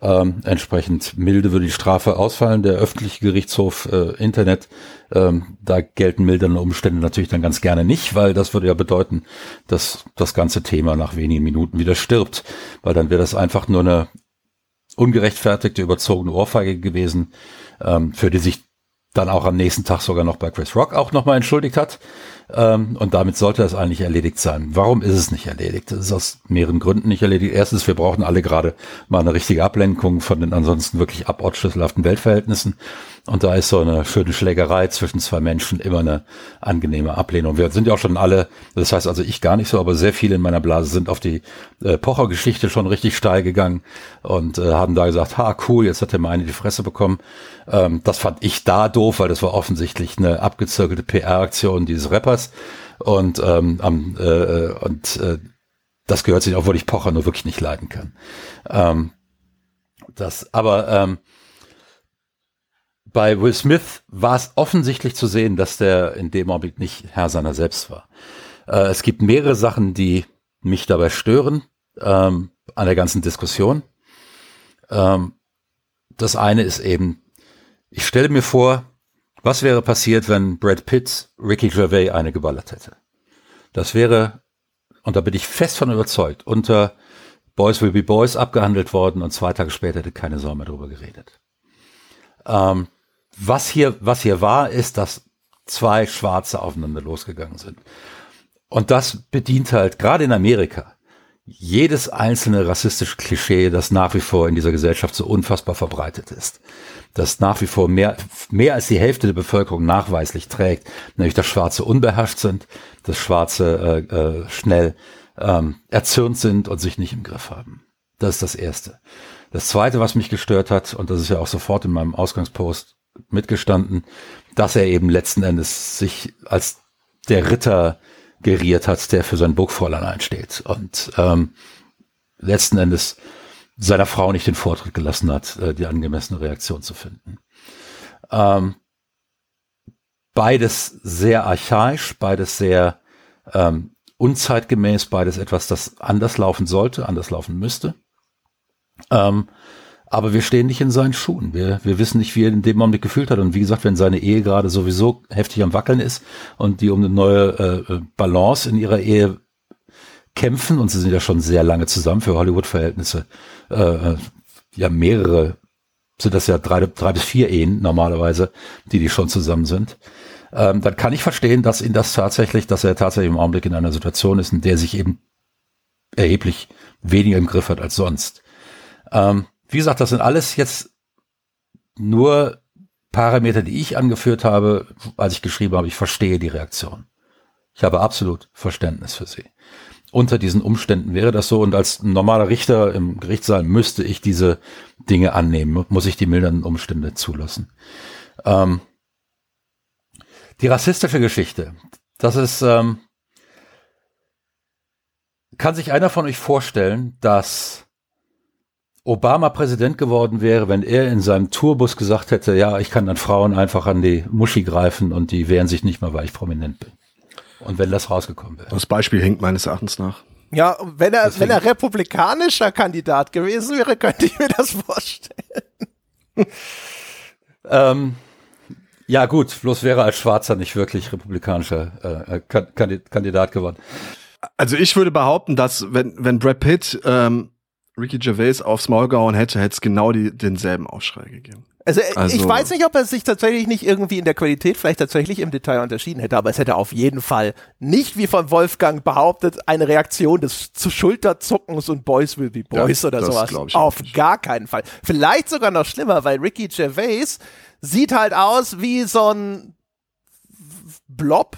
Ähm, entsprechend milde würde die Strafe ausfallen. Der öffentliche Gerichtshof äh, Internet, ähm, da gelten mildernde Umstände natürlich dann ganz gerne nicht, weil das würde ja bedeuten, dass das ganze Thema nach wenigen Minuten wieder stirbt, weil dann wäre das einfach nur eine ungerechtfertigte, überzogene Ohrfeige gewesen, ähm, für die sich dann auch am nächsten Tag sogar noch bei Chris Rock auch nochmal entschuldigt hat. Ähm, und damit sollte das eigentlich erledigt sein. Warum ist es nicht erledigt? Es ist aus mehreren Gründen nicht erledigt. Erstens, wir brauchen alle gerade mal eine richtige Ablenkung von den ansonsten wirklich abortschlüsselhaften Weltverhältnissen. Und da ist so eine schöne Schlägerei zwischen zwei Menschen immer eine angenehme Ablehnung. Wir sind ja auch schon alle, das heißt also ich gar nicht so, aber sehr viele in meiner Blase sind auf die äh, Pocher-Geschichte schon richtig steil gegangen und äh, haben da gesagt, ha, cool, jetzt hat der mal eine die Fresse bekommen. Ähm, das fand ich da doof, weil das war offensichtlich eine abgezirkelte PR-Aktion dieses Rappers. Und, ähm, am, äh, und äh, das gehört sich wo ich Pocher nur wirklich nicht leiden kann. Ähm, das, aber ähm, bei Will Smith war es offensichtlich zu sehen, dass der in dem Augenblick nicht Herr seiner selbst war. Äh, es gibt mehrere Sachen, die mich dabei stören ähm, an der ganzen Diskussion. Ähm, das eine ist eben, ich stelle mir vor, was wäre passiert, wenn Brad Pitt Ricky Gervais eine geballert hätte? Das wäre, und da bin ich fest von überzeugt, unter Boys Will Be Boys abgehandelt worden und zwei Tage später hätte keine Sau mehr drüber geredet. Ähm, was hier, was hier war, ist, dass zwei Schwarze aufeinander losgegangen sind. Und das bedient halt gerade in Amerika jedes einzelne rassistische Klischee, das nach wie vor in dieser Gesellschaft so unfassbar verbreitet ist. Das nach wie vor mehr, mehr als die Hälfte der Bevölkerung nachweislich trägt, nämlich dass Schwarze unbeherrscht sind, dass Schwarze äh, äh, schnell ähm, erzürnt sind und sich nicht im Griff haben. Das ist das Erste. Das Zweite, was mich gestört hat, und das ist ja auch sofort in meinem Ausgangspost mitgestanden, dass er eben letzten Endes sich als der Ritter geriert hat, der für sein Burgfräulein einsteht und ähm, letzten Endes seiner Frau nicht den Vortritt gelassen hat, äh, die angemessene Reaktion zu finden. Ähm, beides sehr archaisch, beides sehr ähm, unzeitgemäß, beides etwas, das anders laufen sollte, anders laufen müsste. Ähm, aber wir stehen nicht in seinen Schuhen. Wir, wir wissen nicht, wie er in dem Moment gefühlt hat. Und wie gesagt, wenn seine Ehe gerade sowieso heftig am Wackeln ist und die um eine neue äh, Balance in ihrer Ehe kämpfen, und sie sind ja schon sehr lange zusammen für Hollywood-Verhältnisse, äh, ja mehrere, sind das ja drei, drei bis vier Ehen normalerweise, die die schon zusammen sind, ähm, dann kann ich verstehen, dass ihn das tatsächlich, dass er tatsächlich im Augenblick in einer Situation ist, in der sich eben erheblich weniger im Griff hat als sonst. Ähm, wie gesagt, das sind alles jetzt nur Parameter, die ich angeführt habe, als ich geschrieben habe, ich verstehe die Reaktion. Ich habe absolut Verständnis für sie. Unter diesen Umständen wäre das so und als normaler Richter im Gerichtssaal müsste ich diese Dinge annehmen, muss ich die mildernden Umstände zulassen. Ähm, die rassistische Geschichte, das ist, ähm, kann sich einer von euch vorstellen, dass Obama Präsident geworden wäre, wenn er in seinem Tourbus gesagt hätte, ja, ich kann dann Frauen einfach an die Muschi greifen und die wehren sich nicht mal, weil ich prominent bin. Und wenn das rausgekommen wäre. Das Beispiel hinkt meines Erachtens nach. Ja, wenn er, wenn er republikanischer Kandidat gewesen wäre, könnte ich mir das vorstellen. ähm, ja, gut, bloß wäre als Schwarzer nicht wirklich republikanischer äh, Kandidat geworden. Also ich würde behaupten, dass wenn, wenn Brad Pitt ähm, Ricky Gervais aufs Maul gehauen hätte, hätte es genau die, denselben Aufschrei gegeben. Also, also, ich weiß nicht, ob er sich tatsächlich nicht irgendwie in der Qualität vielleicht tatsächlich im Detail unterschieden hätte, aber es hätte auf jeden Fall nicht, wie von Wolfgang behauptet, eine Reaktion des zu Schulterzuckens und Boys will be Boys ja, oder sowas. Auf gar keinen Fall. Vielleicht sogar noch schlimmer, weil Ricky Gervais sieht halt aus wie so ein Blob,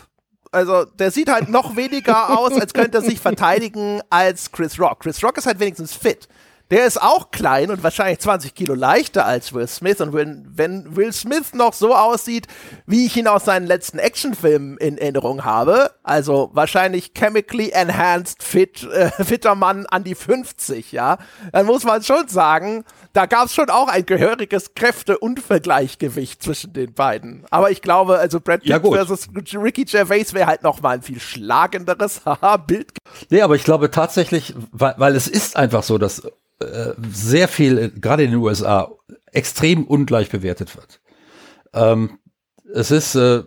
also der sieht halt noch weniger aus, als könnte er sich verteidigen als Chris Rock. Chris Rock ist halt wenigstens fit. Der ist auch klein und wahrscheinlich 20 Kilo leichter als Will Smith. Und wenn, wenn Will Smith noch so aussieht, wie ich ihn aus seinen letzten Actionfilmen in Erinnerung habe, also wahrscheinlich chemically enhanced fit, äh, fitter Mann an die 50, ja, dann muss man schon sagen, da gab es schon auch ein gehöriges Kräfte-Unvergleichgewicht zwischen den beiden. Aber ich glaube, also Brad Pitt ja, versus Ricky Gervais wäre halt noch mal ein viel schlagenderes Bild. Nee, aber ich glaube tatsächlich, weil, weil es ist einfach so, dass äh, sehr viel, gerade in den USA, extrem ungleich bewertet wird. Ähm, es ist, äh,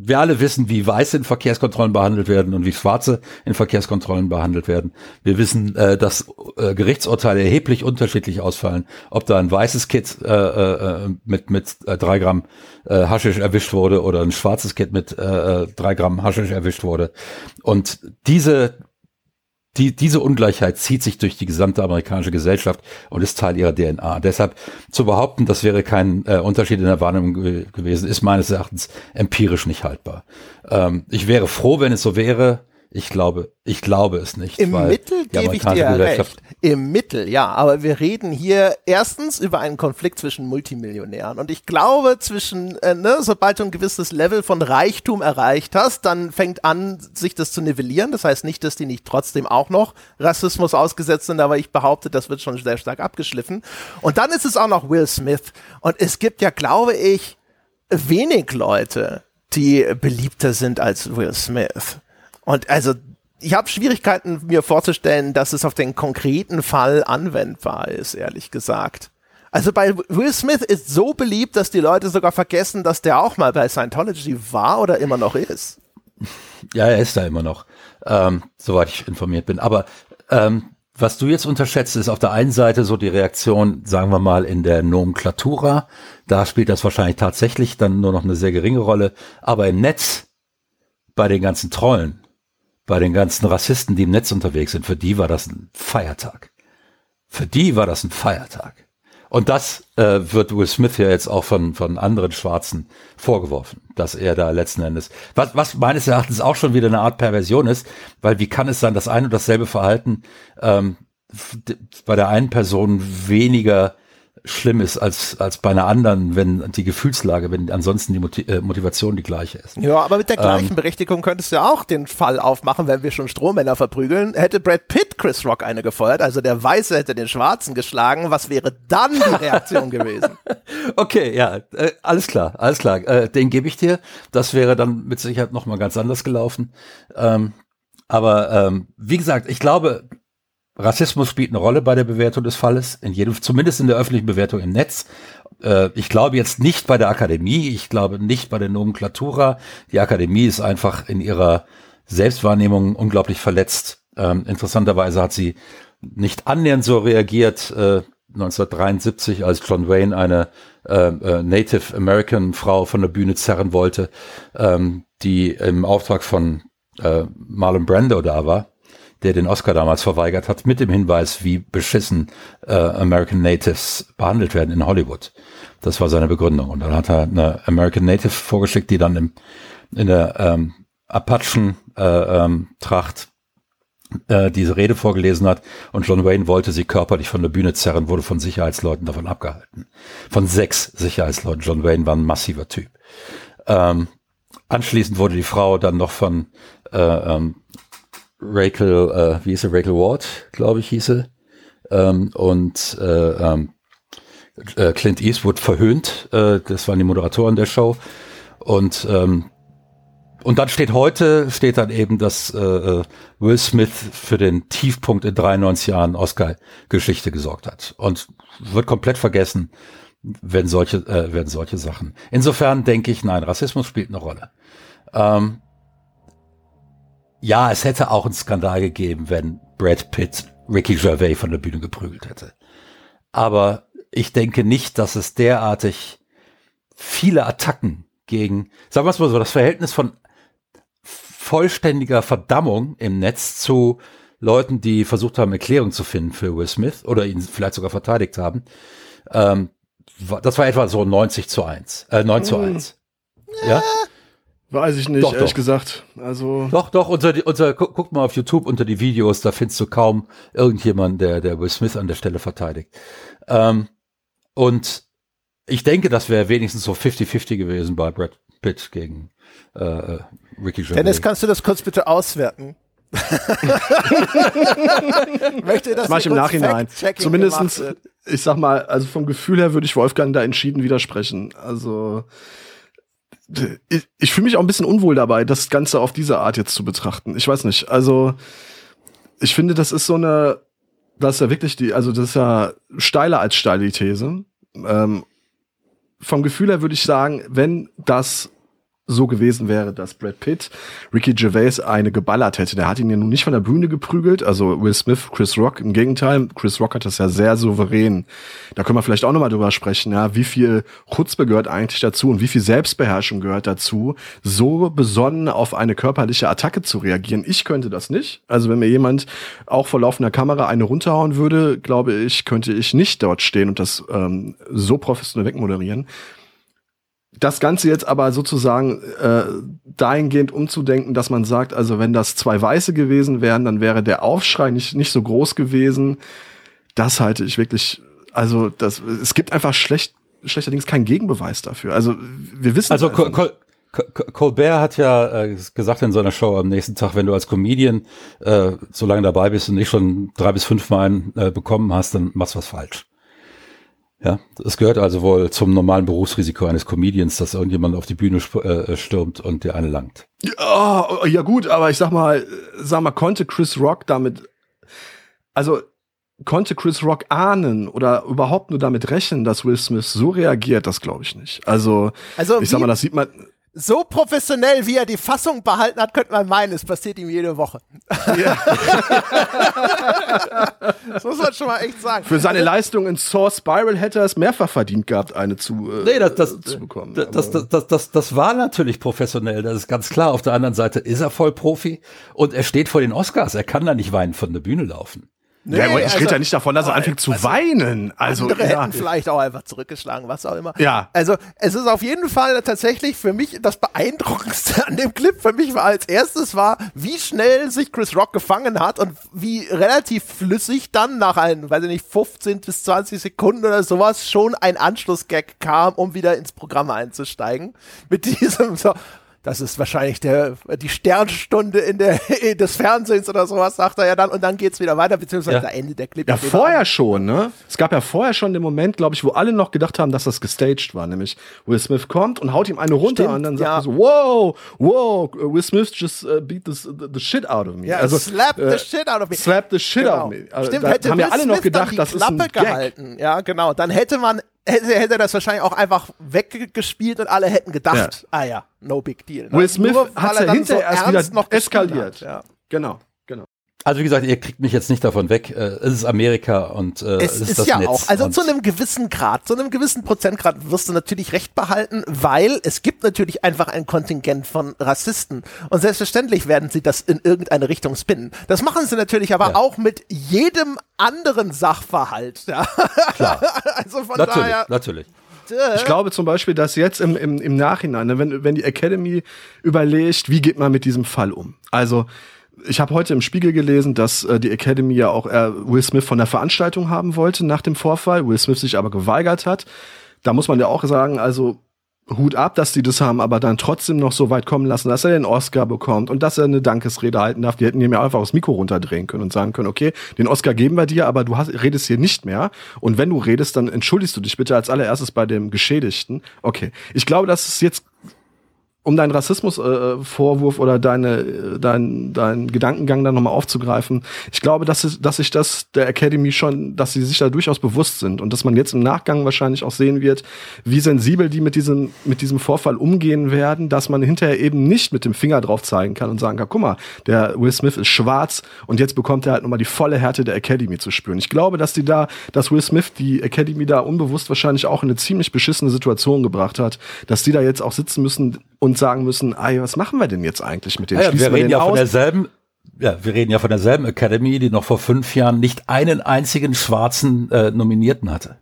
wir alle wissen, wie Weiße in Verkehrskontrollen behandelt werden und wie Schwarze in Verkehrskontrollen behandelt werden. Wir wissen, äh, dass äh, Gerichtsurteile erheblich unterschiedlich ausfallen, ob da ein weißes Kid äh, äh, mit mit äh, drei Gramm äh, Haschisch erwischt wurde oder ein schwarzes Kid mit äh, äh drei Gramm Haschisch erwischt wurde. Und diese die, diese Ungleichheit zieht sich durch die gesamte amerikanische Gesellschaft und ist Teil ihrer DNA. Deshalb zu behaupten, das wäre kein äh, Unterschied in der Wahrnehmung ge gewesen, ist meines Erachtens empirisch nicht haltbar. Ähm, ich wäre froh, wenn es so wäre. Ich glaube, ich glaube es nicht. Im Mittel gebe ich dir recht. Im Mittel, ja. Aber wir reden hier erstens über einen Konflikt zwischen Multimillionären. Und ich glaube, zwischen, äh, ne, sobald du ein gewisses Level von Reichtum erreicht hast, dann fängt an, sich das zu nivellieren. Das heißt nicht, dass die nicht trotzdem auch noch Rassismus ausgesetzt sind, aber ich behaupte, das wird schon sehr stark abgeschliffen. Und dann ist es auch noch Will Smith. Und es gibt ja, glaube ich, wenig Leute, die beliebter sind als Will Smith. Und also ich habe Schwierigkeiten, mir vorzustellen, dass es auf den konkreten Fall anwendbar ist, ehrlich gesagt. Also bei Will Smith ist so beliebt, dass die Leute sogar vergessen, dass der auch mal bei Scientology war oder immer noch ist. Ja, er ist da immer noch, ähm, soweit ich informiert bin. Aber ähm, was du jetzt unterschätzt, ist auf der einen Seite so die Reaktion, sagen wir mal, in der Nomenklatura. Da spielt das wahrscheinlich tatsächlich dann nur noch eine sehr geringe Rolle. Aber im Netz, bei den ganzen Trollen, bei den ganzen Rassisten, die im Netz unterwegs sind, für die war das ein Feiertag. Für die war das ein Feiertag. Und das äh, wird Will Smith ja jetzt auch von, von anderen Schwarzen vorgeworfen, dass er da letzten Endes, was, was meines Erachtens auch schon wieder eine Art Perversion ist, weil wie kann es sein, dass ein und dasselbe Verhalten ähm, bei der einen Person weniger schlimm ist als, als bei einer anderen, wenn die Gefühlslage, wenn ansonsten die Motiv äh, Motivation die gleiche ist. Ja, aber mit der gleichen ähm, Berechtigung könntest du ja auch den Fall aufmachen, wenn wir schon Strohmänner verprügeln. Hätte Brad Pitt Chris Rock eine gefeuert, also der Weiße hätte den Schwarzen geschlagen, was wäre dann die Reaktion gewesen? Okay, ja, äh, alles klar, alles klar. Äh, den gebe ich dir. Das wäre dann mit Sicherheit nochmal ganz anders gelaufen. Ähm, aber ähm, wie gesagt, ich glaube, Rassismus spielt eine Rolle bei der Bewertung des Falles, in jedem, zumindest in der öffentlichen Bewertung im Netz. Äh, ich glaube jetzt nicht bei der Akademie, ich glaube nicht bei der Nomenklatura. Die Akademie ist einfach in ihrer Selbstwahrnehmung unglaublich verletzt. Ähm, interessanterweise hat sie nicht annähernd so reagiert äh, 1973, als John Wayne eine äh, äh, Native American Frau von der Bühne zerren wollte, ähm, die im Auftrag von äh, Marlon Brando da war der den Oscar damals verweigert hat, mit dem Hinweis, wie beschissen äh, American Natives behandelt werden in Hollywood. Das war seine Begründung. Und dann hat er eine American Native vorgeschickt, die dann im, in der ähm, Apachen-Tracht äh, ähm, äh, diese Rede vorgelesen hat. Und John Wayne wollte sie körperlich von der Bühne zerren, wurde von Sicherheitsleuten davon abgehalten. Von sechs Sicherheitsleuten. John Wayne war ein massiver Typ. Ähm, anschließend wurde die Frau dann noch von äh, ähm, Rachel, äh, wie hieß sie, Rachel Ward, glaube ich, hieße. Ähm, und äh, ähm, äh, Clint Eastwood verhöhnt. Äh, das waren die Moderatoren der Show. Und ähm, und dann steht heute, steht dann eben, dass äh, äh Will Smith für den Tiefpunkt in 93 Jahren Oscar-Geschichte gesorgt hat. Und wird komplett vergessen, wenn solche, äh, werden solche Sachen. Insofern denke ich, nein, Rassismus spielt eine Rolle. Ähm, ja, es hätte auch einen Skandal gegeben, wenn Brad Pitt Ricky Gervais von der Bühne geprügelt hätte. Aber ich denke nicht, dass es derartig viele Attacken gegen, sagen wir es mal so, das Verhältnis von vollständiger Verdammung im Netz zu Leuten, die versucht haben, Erklärung zu finden für Will Smith oder ihn vielleicht sogar verteidigt haben. Ähm, das war etwa so 90 zu 1, äh, 9 zu 1. Mm. Ja? Weiß ich nicht, doch, ehrlich doch. gesagt. Also doch, doch, unter die, unter, guck, guck, mal auf YouTube unter die Videos, da findest du kaum irgendjemand, der, der Will Smith an der Stelle verteidigt. Ähm, und ich denke, das wäre wenigstens so 50-50 gewesen bei Brad Pitt gegen äh, äh Ricky Gervais. Dennis, kannst du das kurz bitte auswerten? Möchte das mach ich im Nachhinein. Zumindestens, ich sag mal, also vom Gefühl her würde ich Wolfgang da entschieden widersprechen. Also ich, ich fühle mich auch ein bisschen unwohl dabei, das Ganze auf diese Art jetzt zu betrachten. Ich weiß nicht. Also, ich finde, das ist so eine, das ist ja wirklich die, also das ist ja steiler als steile These. Ähm, vom Gefühl her würde ich sagen, wenn das so gewesen wäre, dass Brad Pitt Ricky Gervais eine geballert hätte. Der hat ihn ja nun nicht von der Bühne geprügelt, also Will Smith, Chris Rock. Im Gegenteil, Chris Rock hat das ja sehr souverän. Da können wir vielleicht auch nochmal drüber sprechen, ja, wie viel Chutzpe gehört eigentlich dazu und wie viel Selbstbeherrschung gehört dazu, so besonnen auf eine körperliche Attacke zu reagieren. Ich könnte das nicht. Also wenn mir jemand auch vor laufender Kamera eine runterhauen würde, glaube ich, könnte ich nicht dort stehen und das ähm, so professionell wegmoderieren das Ganze jetzt aber sozusagen äh, dahingehend umzudenken, dass man sagt, also wenn das zwei Weiße gewesen wären, dann wäre der Aufschrei nicht, nicht so groß gewesen. Das halte ich wirklich, also das, es gibt einfach schlecht, schlechterdings keinen Gegenbeweis dafür. Also wir wissen. Also Col Col Colbert hat ja äh, gesagt in seiner Show am nächsten Tag, wenn du als Comedian äh, so lange dabei bist und nicht schon drei bis fünf Mal einen, äh, bekommen hast, dann machst du was falsch. Ja, es gehört also wohl zum normalen Berufsrisiko eines Comedians, dass irgendjemand auf die Bühne äh, stürmt und dir eine langt. Ja, ja gut, aber ich sag mal, sag mal, konnte Chris Rock damit, also konnte Chris Rock ahnen oder überhaupt nur damit rechnen, dass Will Smith so reagiert, das glaube ich nicht. Also, also ich sag mal, das sieht man so professionell, wie er die Fassung behalten hat, könnte man meinen, es passiert ihm jede Woche. Ja. das muss man schon mal echt sagen. Für seine Leistung in Saw Spiral hätte er es mehrfach verdient gehabt, eine zu, äh, nee, das, das, zu bekommen. Das, das, das, das, das, das war natürlich professionell, das ist ganz klar. Auf der anderen Seite ist er voll Profi und er steht vor den Oscars. Er kann da nicht weinen von der Bühne laufen. Nee, ja, aber ich also, rede ja nicht davon, dass er anfängt zu also, weinen. Also andere ja. hätten vielleicht auch einfach zurückgeschlagen, was auch immer. Ja. Also es ist auf jeden Fall tatsächlich für mich das beeindruckendste an dem Clip. Für mich war als erstes war, wie schnell sich Chris Rock gefangen hat und wie relativ flüssig dann nach ein, weiß ich nicht, 15 bis 20 Sekunden oder sowas schon ein Anschlussgag kam, um wieder ins Programm einzusteigen. Mit diesem so, das ist wahrscheinlich der, die Sternstunde in der, des Fernsehens oder sowas, sagt er ja dann, und dann geht's wieder weiter, beziehungsweise ja. Ende der Clip. Ja, vorher an. schon, ne? Es gab ja vorher schon den Moment, glaube ich, wo alle noch gedacht haben, dass das gestaged war, nämlich Will Smith kommt und haut ihm eine runter Stimmt, und dann sagt ja. er so, wow, wow, Will Smith just uh, beat the, the, shit out of me. Ja, also, slap äh, the shit out of me. Slap the shit genau. out of me. Also, Stimmt, hätte haben Will ja alle Smith noch gedacht, das Klappe ist ein gehalten. Gag. Ja, genau. Dann hätte man hätte, hätte er das wahrscheinlich auch einfach weggespielt und alle hätten gedacht, ja. ah ja, no big deal. Will Smith hat ja hinterher so erst wieder eskaliert. Ja. Genau. Also wie gesagt, ihr kriegt mich jetzt nicht davon weg. Äh, es ist Amerika und äh, es, es ist, das ja Netz auch. Also zu einem gewissen Grad, zu einem gewissen Prozentgrad wirst du natürlich recht behalten, weil es gibt natürlich einfach ein Kontingent von Rassisten und selbstverständlich werden sie das in irgendeine Richtung spinnen. Das machen sie natürlich aber ja. auch mit jedem anderen Sachverhalt. Ja. Klar. also von natürlich, daher. Natürlich. Ich glaube zum Beispiel, dass jetzt im, im, im Nachhinein, ne, wenn, wenn die Academy überlegt, wie geht man mit diesem Fall um? Also ich habe heute im Spiegel gelesen, dass äh, die Academy ja auch äh, Will Smith von der Veranstaltung haben wollte nach dem Vorfall, Will Smith sich aber geweigert hat. Da muss man ja auch sagen, also Hut ab, dass die das haben, aber dann trotzdem noch so weit kommen lassen, dass er den Oscar bekommt und dass er eine Dankesrede halten darf. Die hätten ihm ja einfach das Mikro runterdrehen können und sagen können, okay, den Oscar geben wir dir, aber du hast, redest hier nicht mehr. Und wenn du redest, dann entschuldigst du dich bitte als allererstes bei dem Geschädigten. Okay. Ich glaube, dass es jetzt um deinen Rassismusvorwurf äh, oder deine, dein, dein Gedankengang dann nochmal aufzugreifen, ich glaube, dass, es, dass sich das der Academy schon, dass sie sich da durchaus bewusst sind und dass man jetzt im Nachgang wahrscheinlich auch sehen wird, wie sensibel die mit diesem, mit diesem Vorfall umgehen werden, dass man hinterher eben nicht mit dem Finger drauf zeigen kann und sagen kann, guck mal, der Will Smith ist schwarz und jetzt bekommt er halt nochmal die volle Härte der Academy zu spüren. Ich glaube, dass die da, dass Will Smith die Academy da unbewusst wahrscheinlich auch in eine ziemlich beschissene Situation gebracht hat, dass die da jetzt auch sitzen müssen und sagen müssen, ey, was machen wir denn jetzt eigentlich mit dem? Ja, wir reden ja von derselben, ja, wir reden ja von derselben Academy, die noch vor fünf Jahren nicht einen einzigen schwarzen äh, Nominierten hatte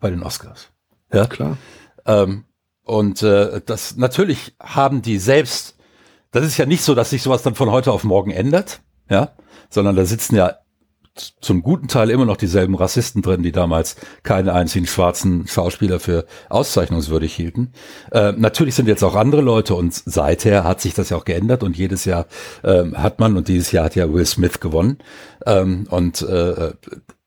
bei den Oscars. Ja, klar. Ähm, und äh, das natürlich haben die selbst, das ist ja nicht so, dass sich sowas dann von heute auf morgen ändert, ja, sondern da sitzen ja zum guten Teil immer noch dieselben Rassisten drin, die damals keinen einzigen schwarzen Schauspieler für auszeichnungswürdig hielten. Äh, natürlich sind jetzt auch andere Leute und seither hat sich das ja auch geändert und jedes Jahr ähm, hat man und dieses Jahr hat ja Will Smith gewonnen ähm, und äh,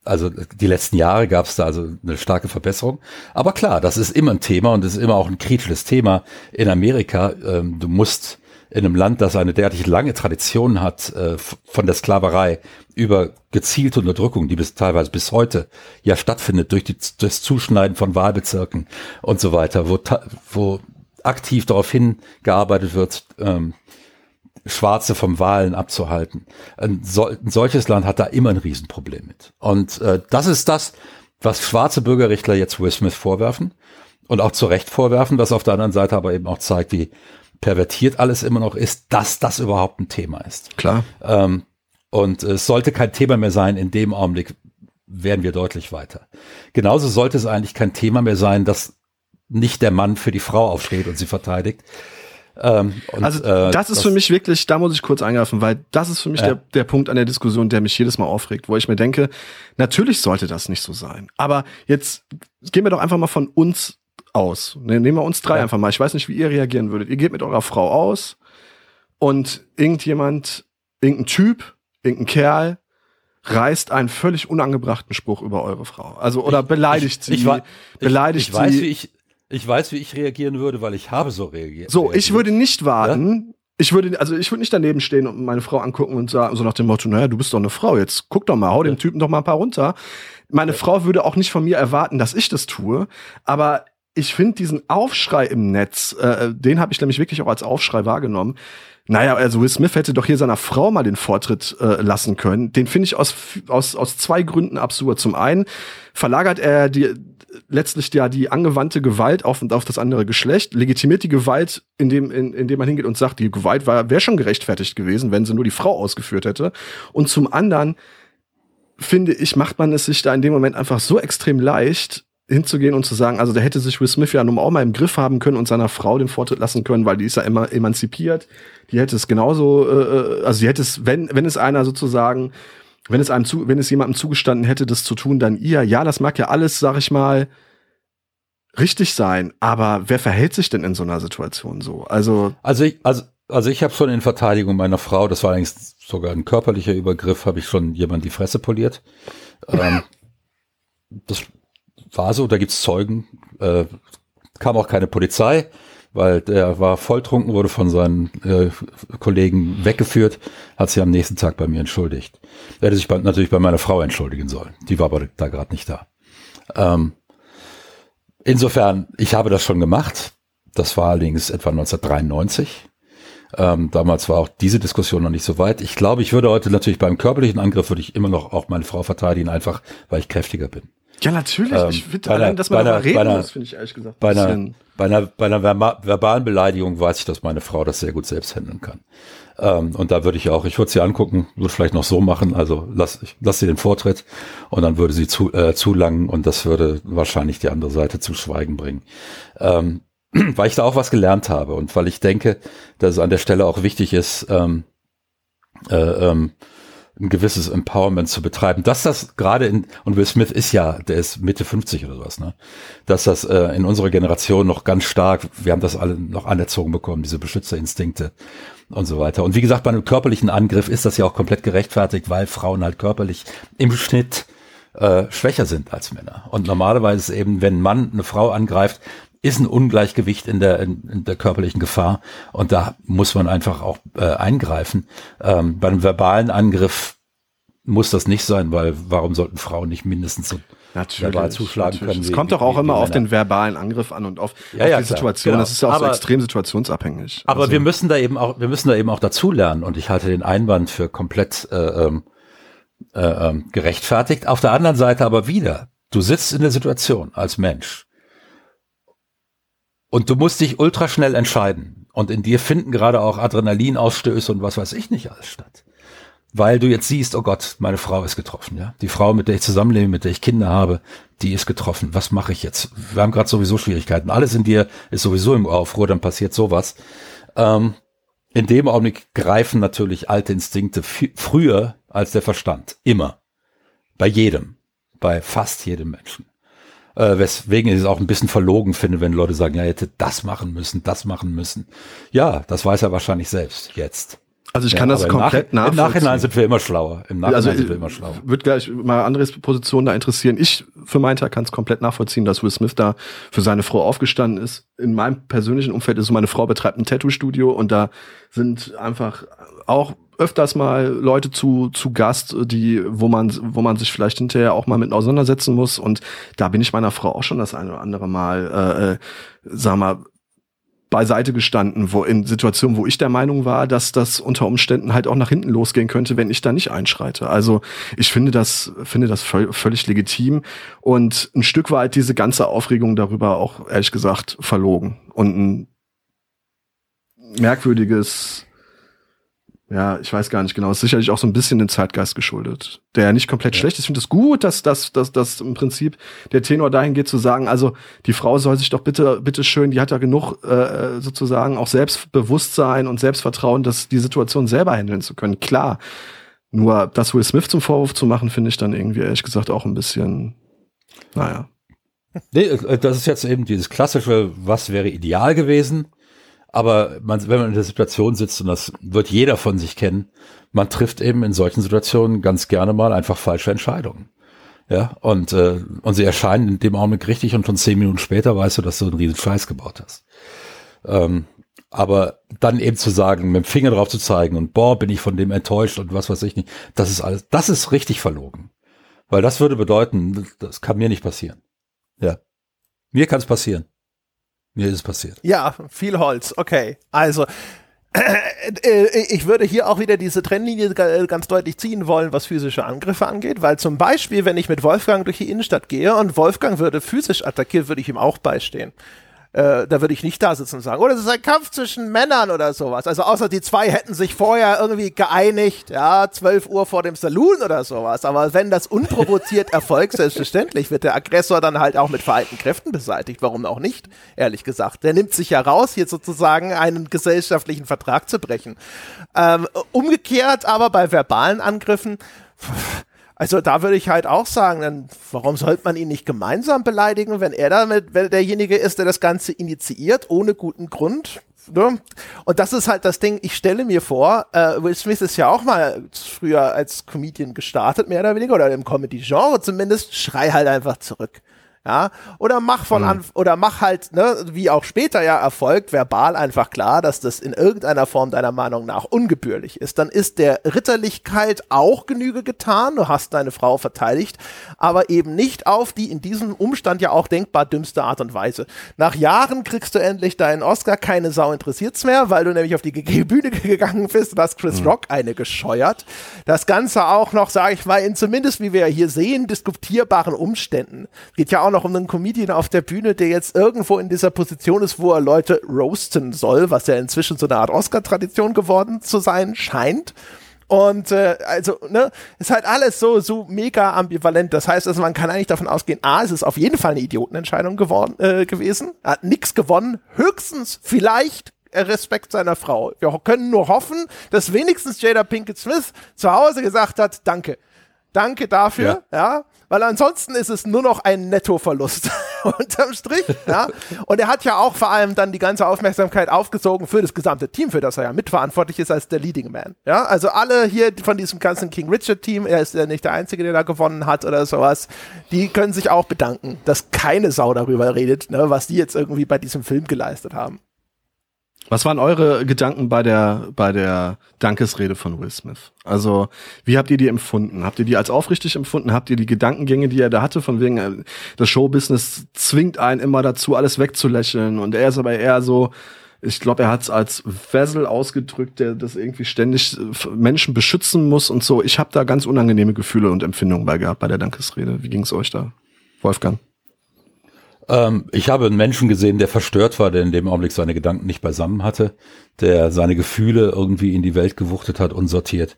also die letzten Jahre gab es da also eine starke Verbesserung. Aber klar, das ist immer ein Thema und es ist immer auch ein kritisches Thema in Amerika. Ähm, du musst in einem Land, das eine derartig lange Tradition hat, äh, von der Sklaverei über gezielte Unterdrückung, die bis teilweise bis heute ja stattfindet durch die, das Zuschneiden von Wahlbezirken und so weiter, wo, wo aktiv darauf hingearbeitet wird, ähm, Schwarze vom Wahlen abzuhalten. Ein, so, ein, solches Land hat da immer ein Riesenproblem mit. Und äh, das ist das, was schwarze Bürgerrechtler jetzt Will Smith vorwerfen und auch zu Recht vorwerfen, was auf der anderen Seite aber eben auch zeigt, wie pervertiert alles immer noch ist, dass das überhaupt ein Thema ist. Klar. Ähm, und es sollte kein Thema mehr sein. In dem Augenblick werden wir deutlich weiter. Genauso sollte es eigentlich kein Thema mehr sein, dass nicht der Mann für die Frau aufsteht und sie verteidigt. Ähm, und, also äh, das ist das für mich wirklich, da muss ich kurz eingreifen, weil das ist für mich ja. der, der Punkt an der Diskussion, der mich jedes Mal aufregt, wo ich mir denke, natürlich sollte das nicht so sein. Aber jetzt gehen wir doch einfach mal von uns aus. Ne, nehmen wir uns drei ja. einfach mal. Ich weiß nicht, wie ihr reagieren würdet. Ihr geht mit eurer Frau aus und irgendjemand, irgendein Typ, irgendein Kerl reißt einen völlig unangebrachten Spruch über eure Frau. Also oder beleidigt ich, sie, ich, beleidigt ich, ich sie. Weiß, wie ich, ich weiß, wie ich reagieren würde, weil ich habe so reagiert. So, ich würde nicht warten. Ja? Ich würde, also ich würde nicht daneben stehen und meine Frau angucken und sagen, so nach dem Motto, naja, du bist doch eine Frau, jetzt guck doch mal, hau dem Typen doch mal ein paar runter. Meine ja. Frau würde auch nicht von mir erwarten, dass ich das tue, aber ich finde diesen Aufschrei im Netz, äh, den habe ich nämlich wirklich auch als Aufschrei wahrgenommen. Naja, also Will Smith hätte doch hier seiner Frau mal den Vortritt äh, lassen können. Den finde ich aus, aus, aus zwei Gründen absurd. Zum einen verlagert er die, letztlich ja die angewandte Gewalt auf und auf das andere Geschlecht, legitimiert die Gewalt, indem, in, indem man hingeht und sagt, die Gewalt wäre schon gerechtfertigt gewesen, wenn sie nur die Frau ausgeführt hätte. Und zum anderen finde ich, macht man es sich da in dem Moment einfach so extrem leicht, hinzugehen und zu sagen, also der hätte sich Will Smith ja nun auch mal im Griff haben können und seiner Frau den Vortritt lassen können, weil die ist ja immer emanzipiert. Die hätte es genauso, äh, äh, also die hätte es, wenn, wenn es einer sozusagen, wenn es einem zu, wenn es jemandem zugestanden hätte, das zu tun, dann ihr. Ja, das mag ja alles, sag ich mal, richtig sein. Aber wer verhält sich denn in so einer Situation so? Also, also ich, also, also ich habe schon in Verteidigung meiner Frau, das war eigentlich sogar ein körperlicher Übergriff, habe ich schon jemand die Fresse poliert. ähm, das war so, da gibt's Zeugen, äh, kam auch keine Polizei, weil der war volltrunken, wurde von seinen äh, Kollegen weggeführt, hat sich am nächsten Tag bei mir entschuldigt. Er hätte sich bei, natürlich bei meiner Frau entschuldigen sollen. Die war aber da gerade nicht da. Ähm, insofern, ich habe das schon gemacht. Das war allerdings etwa 1993. Ähm, damals war auch diese Diskussion noch nicht so weit. Ich glaube, ich würde heute natürlich beim körperlichen Angriff würde ich immer noch auch meine Frau verteidigen, einfach weil ich kräftiger bin. Ja, natürlich. Ähm, ich finde allein, dass man darüber reden einer, muss, finde ich ehrlich gesagt. Bei einer, bei einer, bei einer verbalen Beleidigung weiß ich, dass meine Frau das sehr gut selbst handeln kann. Ähm, und da würde ich auch, ich würde sie angucken, würde vielleicht noch so machen, also lass, ich, lass sie den Vortritt und dann würde sie zu, äh, zulangen und das würde wahrscheinlich die andere Seite zu Schweigen bringen. Ähm, weil ich da auch was gelernt habe und weil ich denke, dass es an der Stelle auch wichtig ist, ähm, äh, ähm, ein gewisses Empowerment zu betreiben. Dass das gerade in, und Will Smith ist ja, der ist Mitte 50 oder sowas, ne? Dass das äh, in unserer Generation noch ganz stark, wir haben das alle noch anerzogen bekommen, diese Beschützerinstinkte und so weiter. Und wie gesagt, bei einem körperlichen Angriff ist das ja auch komplett gerechtfertigt, weil Frauen halt körperlich im Schnitt äh, schwächer sind als Männer. Und normalerweise ist eben, wenn ein Mann eine Frau angreift, ist ein Ungleichgewicht in der, in, in der körperlichen Gefahr und da muss man einfach auch äh, eingreifen. Ähm, bei einem verbalen Angriff muss das nicht sein, weil warum sollten Frauen nicht mindestens so natürlich, verbal zuschlagen natürlich. können? Es kommt doch auch immer auf den verbalen Angriff an und auf, ja, auf ja, die Situation. Genau. Das ist ja auch aber, so extrem situationsabhängig. Aber also. wir müssen da eben auch, wir müssen da eben auch dazulernen und ich halte den Einwand für komplett äh, ähm, äh, äh, gerechtfertigt. Auf der anderen Seite aber wieder, du sitzt in der Situation als Mensch und du musst dich ultra schnell entscheiden. Und in dir finden gerade auch Adrenalinausstöße und was weiß ich nicht alles statt. Weil du jetzt siehst, oh Gott, meine Frau ist getroffen, ja. Die Frau, mit der ich zusammenlebe, mit der ich Kinder habe, die ist getroffen. Was mache ich jetzt? Wir haben gerade sowieso Schwierigkeiten. Alles in dir ist sowieso im Aufruhr, dann passiert sowas. Ähm, in dem Augenblick greifen natürlich alte Instinkte früher als der Verstand. Immer. Bei jedem. Bei fast jedem Menschen. Äh, weswegen ich es auch ein bisschen verlogen finde, wenn Leute sagen, ja, hätte das machen müssen, das machen müssen. Ja, das weiß er wahrscheinlich selbst jetzt. Also ich kann ja, das komplett nach, nachvollziehen. Im Nachhinein sind wir immer schlauer. Im Nachhinein also, sind wir immer schlauer. Wird gleich mal andere Positionen da interessieren. Ich für meinen Teil kann es komplett nachvollziehen, dass Will Smith da für seine Frau aufgestanden ist. In meinem persönlichen Umfeld ist so, meine Frau betreibt ein Tattoo-Studio und da sind einfach auch öfters mal Leute zu, zu Gast, die, wo man, wo man sich vielleicht hinterher auch mal mit auseinandersetzen muss. Und da bin ich meiner Frau auch schon das eine oder andere Mal, äh, äh, sag mal, beiseite gestanden, wo in Situationen, wo ich der Meinung war, dass das unter Umständen halt auch nach hinten losgehen könnte, wenn ich da nicht einschreite. Also ich finde das, finde das völlig legitim und ein Stück weit diese ganze Aufregung darüber auch ehrlich gesagt verlogen und ein merkwürdiges ja, ich weiß gar nicht genau. Ist sicherlich auch so ein bisschen den Zeitgeist geschuldet, der ja nicht komplett ja. schlecht ist. Ich finde es das gut, dass, dass, dass, dass im Prinzip der Tenor dahin geht zu sagen, also die Frau soll sich doch bitte, bitte schön, die hat ja genug äh, sozusagen auch Selbstbewusstsein und Selbstvertrauen, dass die Situation selber handeln zu können. Klar. Nur das Will Smith zum Vorwurf zu machen, finde ich dann irgendwie ehrlich gesagt auch ein bisschen, naja. Nee, äh, das ist jetzt eben dieses klassische, was wäre ideal gewesen? Aber man, wenn man in der Situation sitzt, und das wird jeder von sich kennen, man trifft eben in solchen Situationen ganz gerne mal einfach falsche Entscheidungen. Ja, und, äh, und sie erscheinen in dem Augenblick richtig und schon zehn Minuten später weißt du, dass du einen riesen Scheiß gebaut hast. Ähm, aber dann eben zu sagen, mit dem Finger drauf zu zeigen und boah, bin ich von dem enttäuscht und was weiß ich nicht, das ist alles, das ist richtig verlogen. Weil das würde bedeuten, das kann mir nicht passieren. Ja. Mir kann es passieren. Mir ist es passiert. Ja, viel Holz. Okay. Also, äh, ich würde hier auch wieder diese Trennlinie ganz deutlich ziehen wollen, was physische Angriffe angeht, weil zum Beispiel, wenn ich mit Wolfgang durch die Innenstadt gehe und Wolfgang würde physisch attackieren, würde ich ihm auch beistehen. Äh, da würde ich nicht da sitzen und sagen, oh, das ist ein Kampf zwischen Männern oder sowas. Also außer die zwei hätten sich vorher irgendwie geeinigt, ja, 12 Uhr vor dem Saloon oder sowas. Aber wenn das unprovoziert erfolgt, selbstverständlich wird der Aggressor dann halt auch mit vereinten Kräften beseitigt. Warum auch nicht, ehrlich gesagt. Der nimmt sich ja raus, hier sozusagen einen gesellschaftlichen Vertrag zu brechen. Ähm, umgekehrt aber bei verbalen Angriffen, also da würde ich halt auch sagen, dann warum sollte man ihn nicht gemeinsam beleidigen, wenn er damit, wenn derjenige ist, der das Ganze initiiert, ohne guten Grund? Ne? Und das ist halt das Ding, ich stelle mir vor, äh, Will Smith ist ja auch mal früher als Comedian gestartet, mehr oder weniger, oder im Comedy-Genre zumindest, schrei halt einfach zurück ja, oder mach von mhm. an, oder mach halt, ne, wie auch später ja erfolgt, verbal einfach klar, dass das in irgendeiner Form deiner Meinung nach ungebührlich ist. Dann ist der Ritterlichkeit auch Genüge getan. Du hast deine Frau verteidigt, aber eben nicht auf die in diesem Umstand ja auch denkbar dümmste Art und Weise. Nach Jahren kriegst du endlich deinen Oscar, keine Sau interessiert's mehr, weil du nämlich auf die Bühne gegangen bist und hast Chris mhm. Rock eine gescheuert. Das Ganze auch noch, sage ich mal, in zumindest, wie wir hier sehen, diskutierbaren Umständen. Geht ja auch noch um einen Comedian auf der Bühne, der jetzt irgendwo in dieser Position ist, wo er Leute roasten soll, was ja inzwischen so eine Art Oscar-Tradition geworden zu sein scheint. Und äh, also, ne, ist halt alles so, so mega ambivalent. Das heißt, also man kann eigentlich davon ausgehen, A, es ist auf jeden Fall eine Idiotenentscheidung geworden, äh, gewesen. Er hat nichts gewonnen. Höchstens vielleicht Respekt seiner Frau. Wir können nur hoffen, dass wenigstens Jada Pinkett Smith zu Hause gesagt hat, danke. Danke dafür, ja. ja weil ansonsten ist es nur noch ein Nettoverlust unterm Strich. Ja? Und er hat ja auch vor allem dann die ganze Aufmerksamkeit aufgesogen für das gesamte Team, für das er ja mitverantwortlich ist als der Leading Man. Ja? Also alle hier von diesem ganzen King Richard Team, er ist ja nicht der Einzige, der da gewonnen hat oder sowas, die können sich auch bedanken, dass keine Sau darüber redet, ne, was die jetzt irgendwie bei diesem Film geleistet haben. Was waren eure Gedanken bei der, bei der Dankesrede von Will Smith? Also, wie habt ihr die empfunden? Habt ihr die als aufrichtig empfunden? Habt ihr die Gedankengänge, die er da hatte, von wegen, äh, das Showbusiness zwingt einen immer dazu, alles wegzulächeln und er ist aber eher so, ich glaube, er hat es als Vessel ausgedrückt, der das irgendwie ständig äh, Menschen beschützen muss und so. Ich habe da ganz unangenehme Gefühle und Empfindungen bei gehabt bei der Dankesrede. Wie ging es euch da, Wolfgang? Ähm, ich habe einen Menschen gesehen, der verstört war, der in dem Augenblick seine Gedanken nicht beisammen hatte, der seine Gefühle irgendwie in die Welt gewuchtet hat, unsortiert.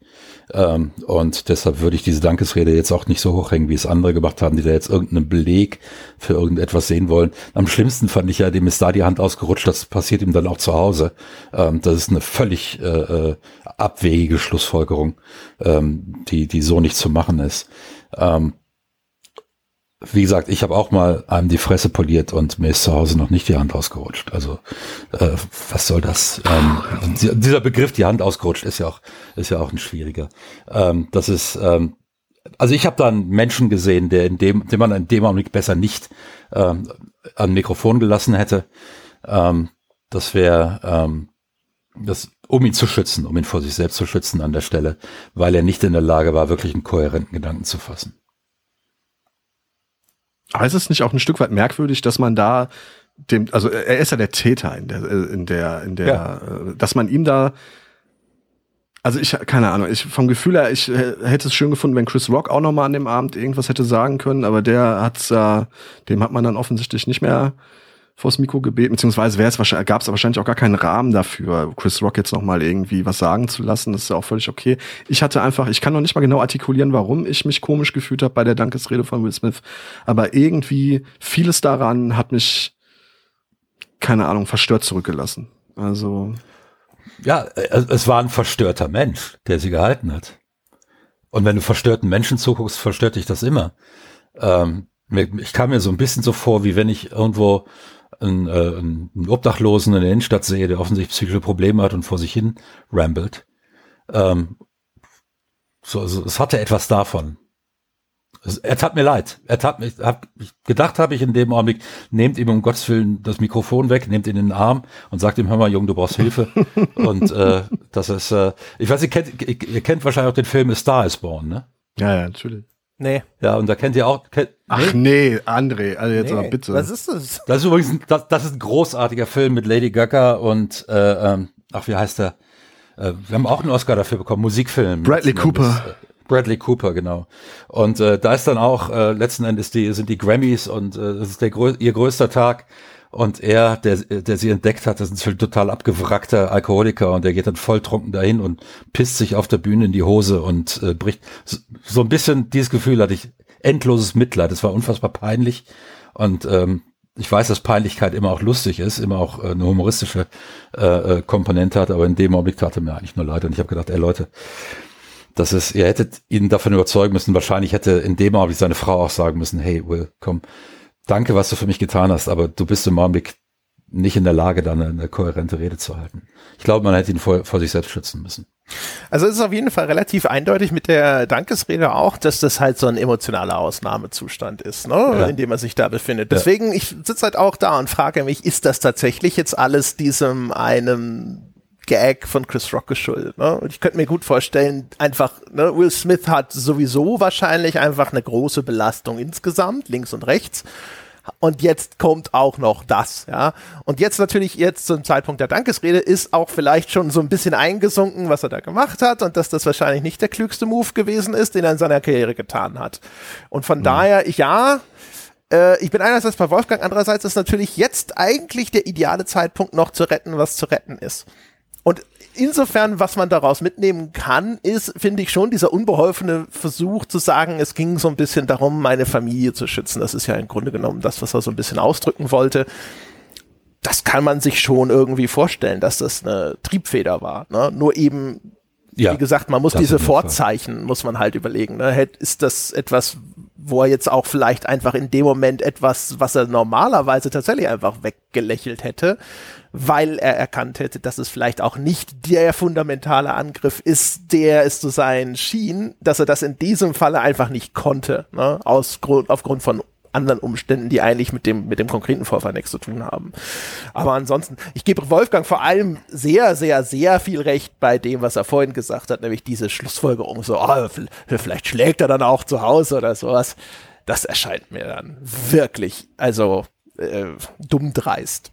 Ähm, und deshalb würde ich diese Dankesrede jetzt auch nicht so hochhängen, wie es andere gemacht haben, die da jetzt irgendeinen Beleg für irgendetwas sehen wollen. Am schlimmsten fand ich ja, dem ist da die Hand ausgerutscht, das passiert ihm dann auch zu Hause. Ähm, das ist eine völlig äh, äh abwegige Schlussfolgerung, ähm, die, die so nicht zu machen ist. Ähm, wie gesagt, ich habe auch mal einem die Fresse poliert und mir ist zu Hause noch nicht die Hand ausgerutscht. Also äh, was soll das? Ähm, dieser Begriff, die Hand ausgerutscht, ist ja auch ist ja auch ein schwieriger. Ähm, das ist ähm, also ich habe da einen Menschen gesehen, der in dem, den man in dem Augenblick besser nicht ähm, an Mikrofon gelassen hätte. Ähm, das wäre ähm, das, um ihn zu schützen, um ihn vor sich selbst zu schützen an der Stelle, weil er nicht in der Lage war, wirklich einen kohärenten Gedanken zu fassen. Aber ist es nicht auch ein Stück weit merkwürdig, dass man da dem, also er ist ja der Täter in der, in der, in der, ja. Äh, dass man ihm da, also ich, keine Ahnung, ich vom Gefühl her, ich hätte es schön gefunden, wenn Chris Rock auch noch mal an dem Abend irgendwas hätte sagen können, aber der hat's äh, dem hat man dann offensichtlich nicht mehr vors Mikro gebeten, beziehungsweise gab es wahrscheinlich auch gar keinen Rahmen dafür, Chris Rock jetzt noch mal irgendwie was sagen zu lassen. Das ist ja auch völlig okay. Ich hatte einfach, ich kann noch nicht mal genau artikulieren, warum ich mich komisch gefühlt habe bei der Dankesrede von Will Smith, aber irgendwie vieles daran hat mich, keine Ahnung, verstört zurückgelassen. Also ja, es war ein verstörter Mensch, der sie gehalten hat. Und wenn du verstörten Menschen zuguckst, verstört dich das immer. Ähm, ich kam mir so ein bisschen so vor, wie wenn ich irgendwo einen, äh, einen Obdachlosen in der Innenstadt sehe, der offensichtlich psychische Probleme hat und vor sich hin rambelt. Ähm, so, also es hatte etwas davon. Es, er tat mir leid. Er tat mir, hab, gedacht habe ich in dem Augenblick, nehmt ihm um Gottes Willen das Mikrofon weg, nehmt ihn in den Arm und sagt ihm, hör mal, Junge, du brauchst Hilfe. und äh, das ist, äh, ich weiß, ihr kennt, ihr kennt wahrscheinlich auch den Film A Star is Born, ne? Ja, ja, natürlich. Nee. Ja, und da kennt ihr auch. Kennt, Ach nee, André, also jetzt nee. mal bitte. Was ist das? Das ist übrigens ein, das, das ist ein großartiger Film mit Lady Gaga und äh, ähm, ach, wie heißt der? Äh, wir haben auch einen Oscar dafür bekommen, Musikfilm. Bradley Cooper. Äh, Bradley Cooper, genau. Und äh, da ist dann auch äh, letzten Endes die sind die Grammys und äh, das ist der ihr größter Tag. Und er, der, der sie entdeckt hat, das ist ein total abgewrackter Alkoholiker und der geht dann volltrunken dahin und pisst sich auf der Bühne in die Hose und äh, bricht. So ein bisschen dieses Gefühl hatte ich, endloses Mitleid. Das war unfassbar peinlich. Und ähm, ich weiß, dass Peinlichkeit immer auch lustig ist, immer auch äh, eine humoristische äh, äh, Komponente hat, aber in dem Augenblick tat er mir eigentlich nur leid. Und ich habe gedacht, ey Leute, das ist, ihr hättet ihn davon überzeugen müssen. Wahrscheinlich hätte in dem Augenblick seine Frau auch sagen müssen, hey, Will, komm, danke, was du für mich getan hast, aber du bist im Augenblick nicht in der Lage, dann eine, eine kohärente Rede zu halten. Ich glaube, man hätte ihn vor, vor sich selbst schützen müssen. Also es ist auf jeden Fall relativ eindeutig mit der Dankesrede auch, dass das halt so ein emotionaler Ausnahmezustand ist, ne? Ja. in dem er sich da befindet. Deswegen, ich sitze halt auch da und frage mich, ist das tatsächlich jetzt alles diesem einem Gag von Chris Rock geschuldet. Ne? Und ich könnte mir gut vorstellen, einfach, ne, Will Smith hat sowieso wahrscheinlich einfach eine große Belastung insgesamt, links und rechts. Und jetzt kommt auch noch das, ja. Und jetzt natürlich, jetzt zum Zeitpunkt der Dankesrede ist auch vielleicht schon so ein bisschen eingesunken, was er da gemacht hat und dass das wahrscheinlich nicht der klügste Move gewesen ist, den er in seiner Karriere getan hat. Und von mhm. daher, ja, äh, ich bin einerseits bei Wolfgang, andererseits ist natürlich jetzt eigentlich der ideale Zeitpunkt noch zu retten, was zu retten ist. Und insofern, was man daraus mitnehmen kann, ist, finde ich schon, dieser unbeholfene Versuch zu sagen, es ging so ein bisschen darum, meine Familie zu schützen. Das ist ja im Grunde genommen das, was er so ein bisschen ausdrücken wollte. Das kann man sich schon irgendwie vorstellen, dass das eine Triebfeder war. Ne? Nur eben, ja, wie gesagt, man muss diese Vorzeichen, muss man halt überlegen. Ne? Ist das etwas, wo er jetzt auch vielleicht einfach in dem Moment etwas, was er normalerweise tatsächlich einfach weggelächelt hätte, weil er erkannt hätte, dass es vielleicht auch nicht der fundamentale Angriff ist, der es zu sein schien, dass er das in diesem Falle einfach nicht konnte, ne? Aus Grund, aufgrund von anderen Umständen, die eigentlich mit dem, mit dem konkreten Vorfall nichts zu tun haben. Aber ansonsten, ich gebe Wolfgang vor allem sehr, sehr, sehr viel Recht bei dem, was er vorhin gesagt hat, nämlich diese Schlussfolgerung so, oh, vielleicht schlägt er dann auch zu Hause oder sowas. Das erscheint mir dann wirklich, also äh, dumm dreist.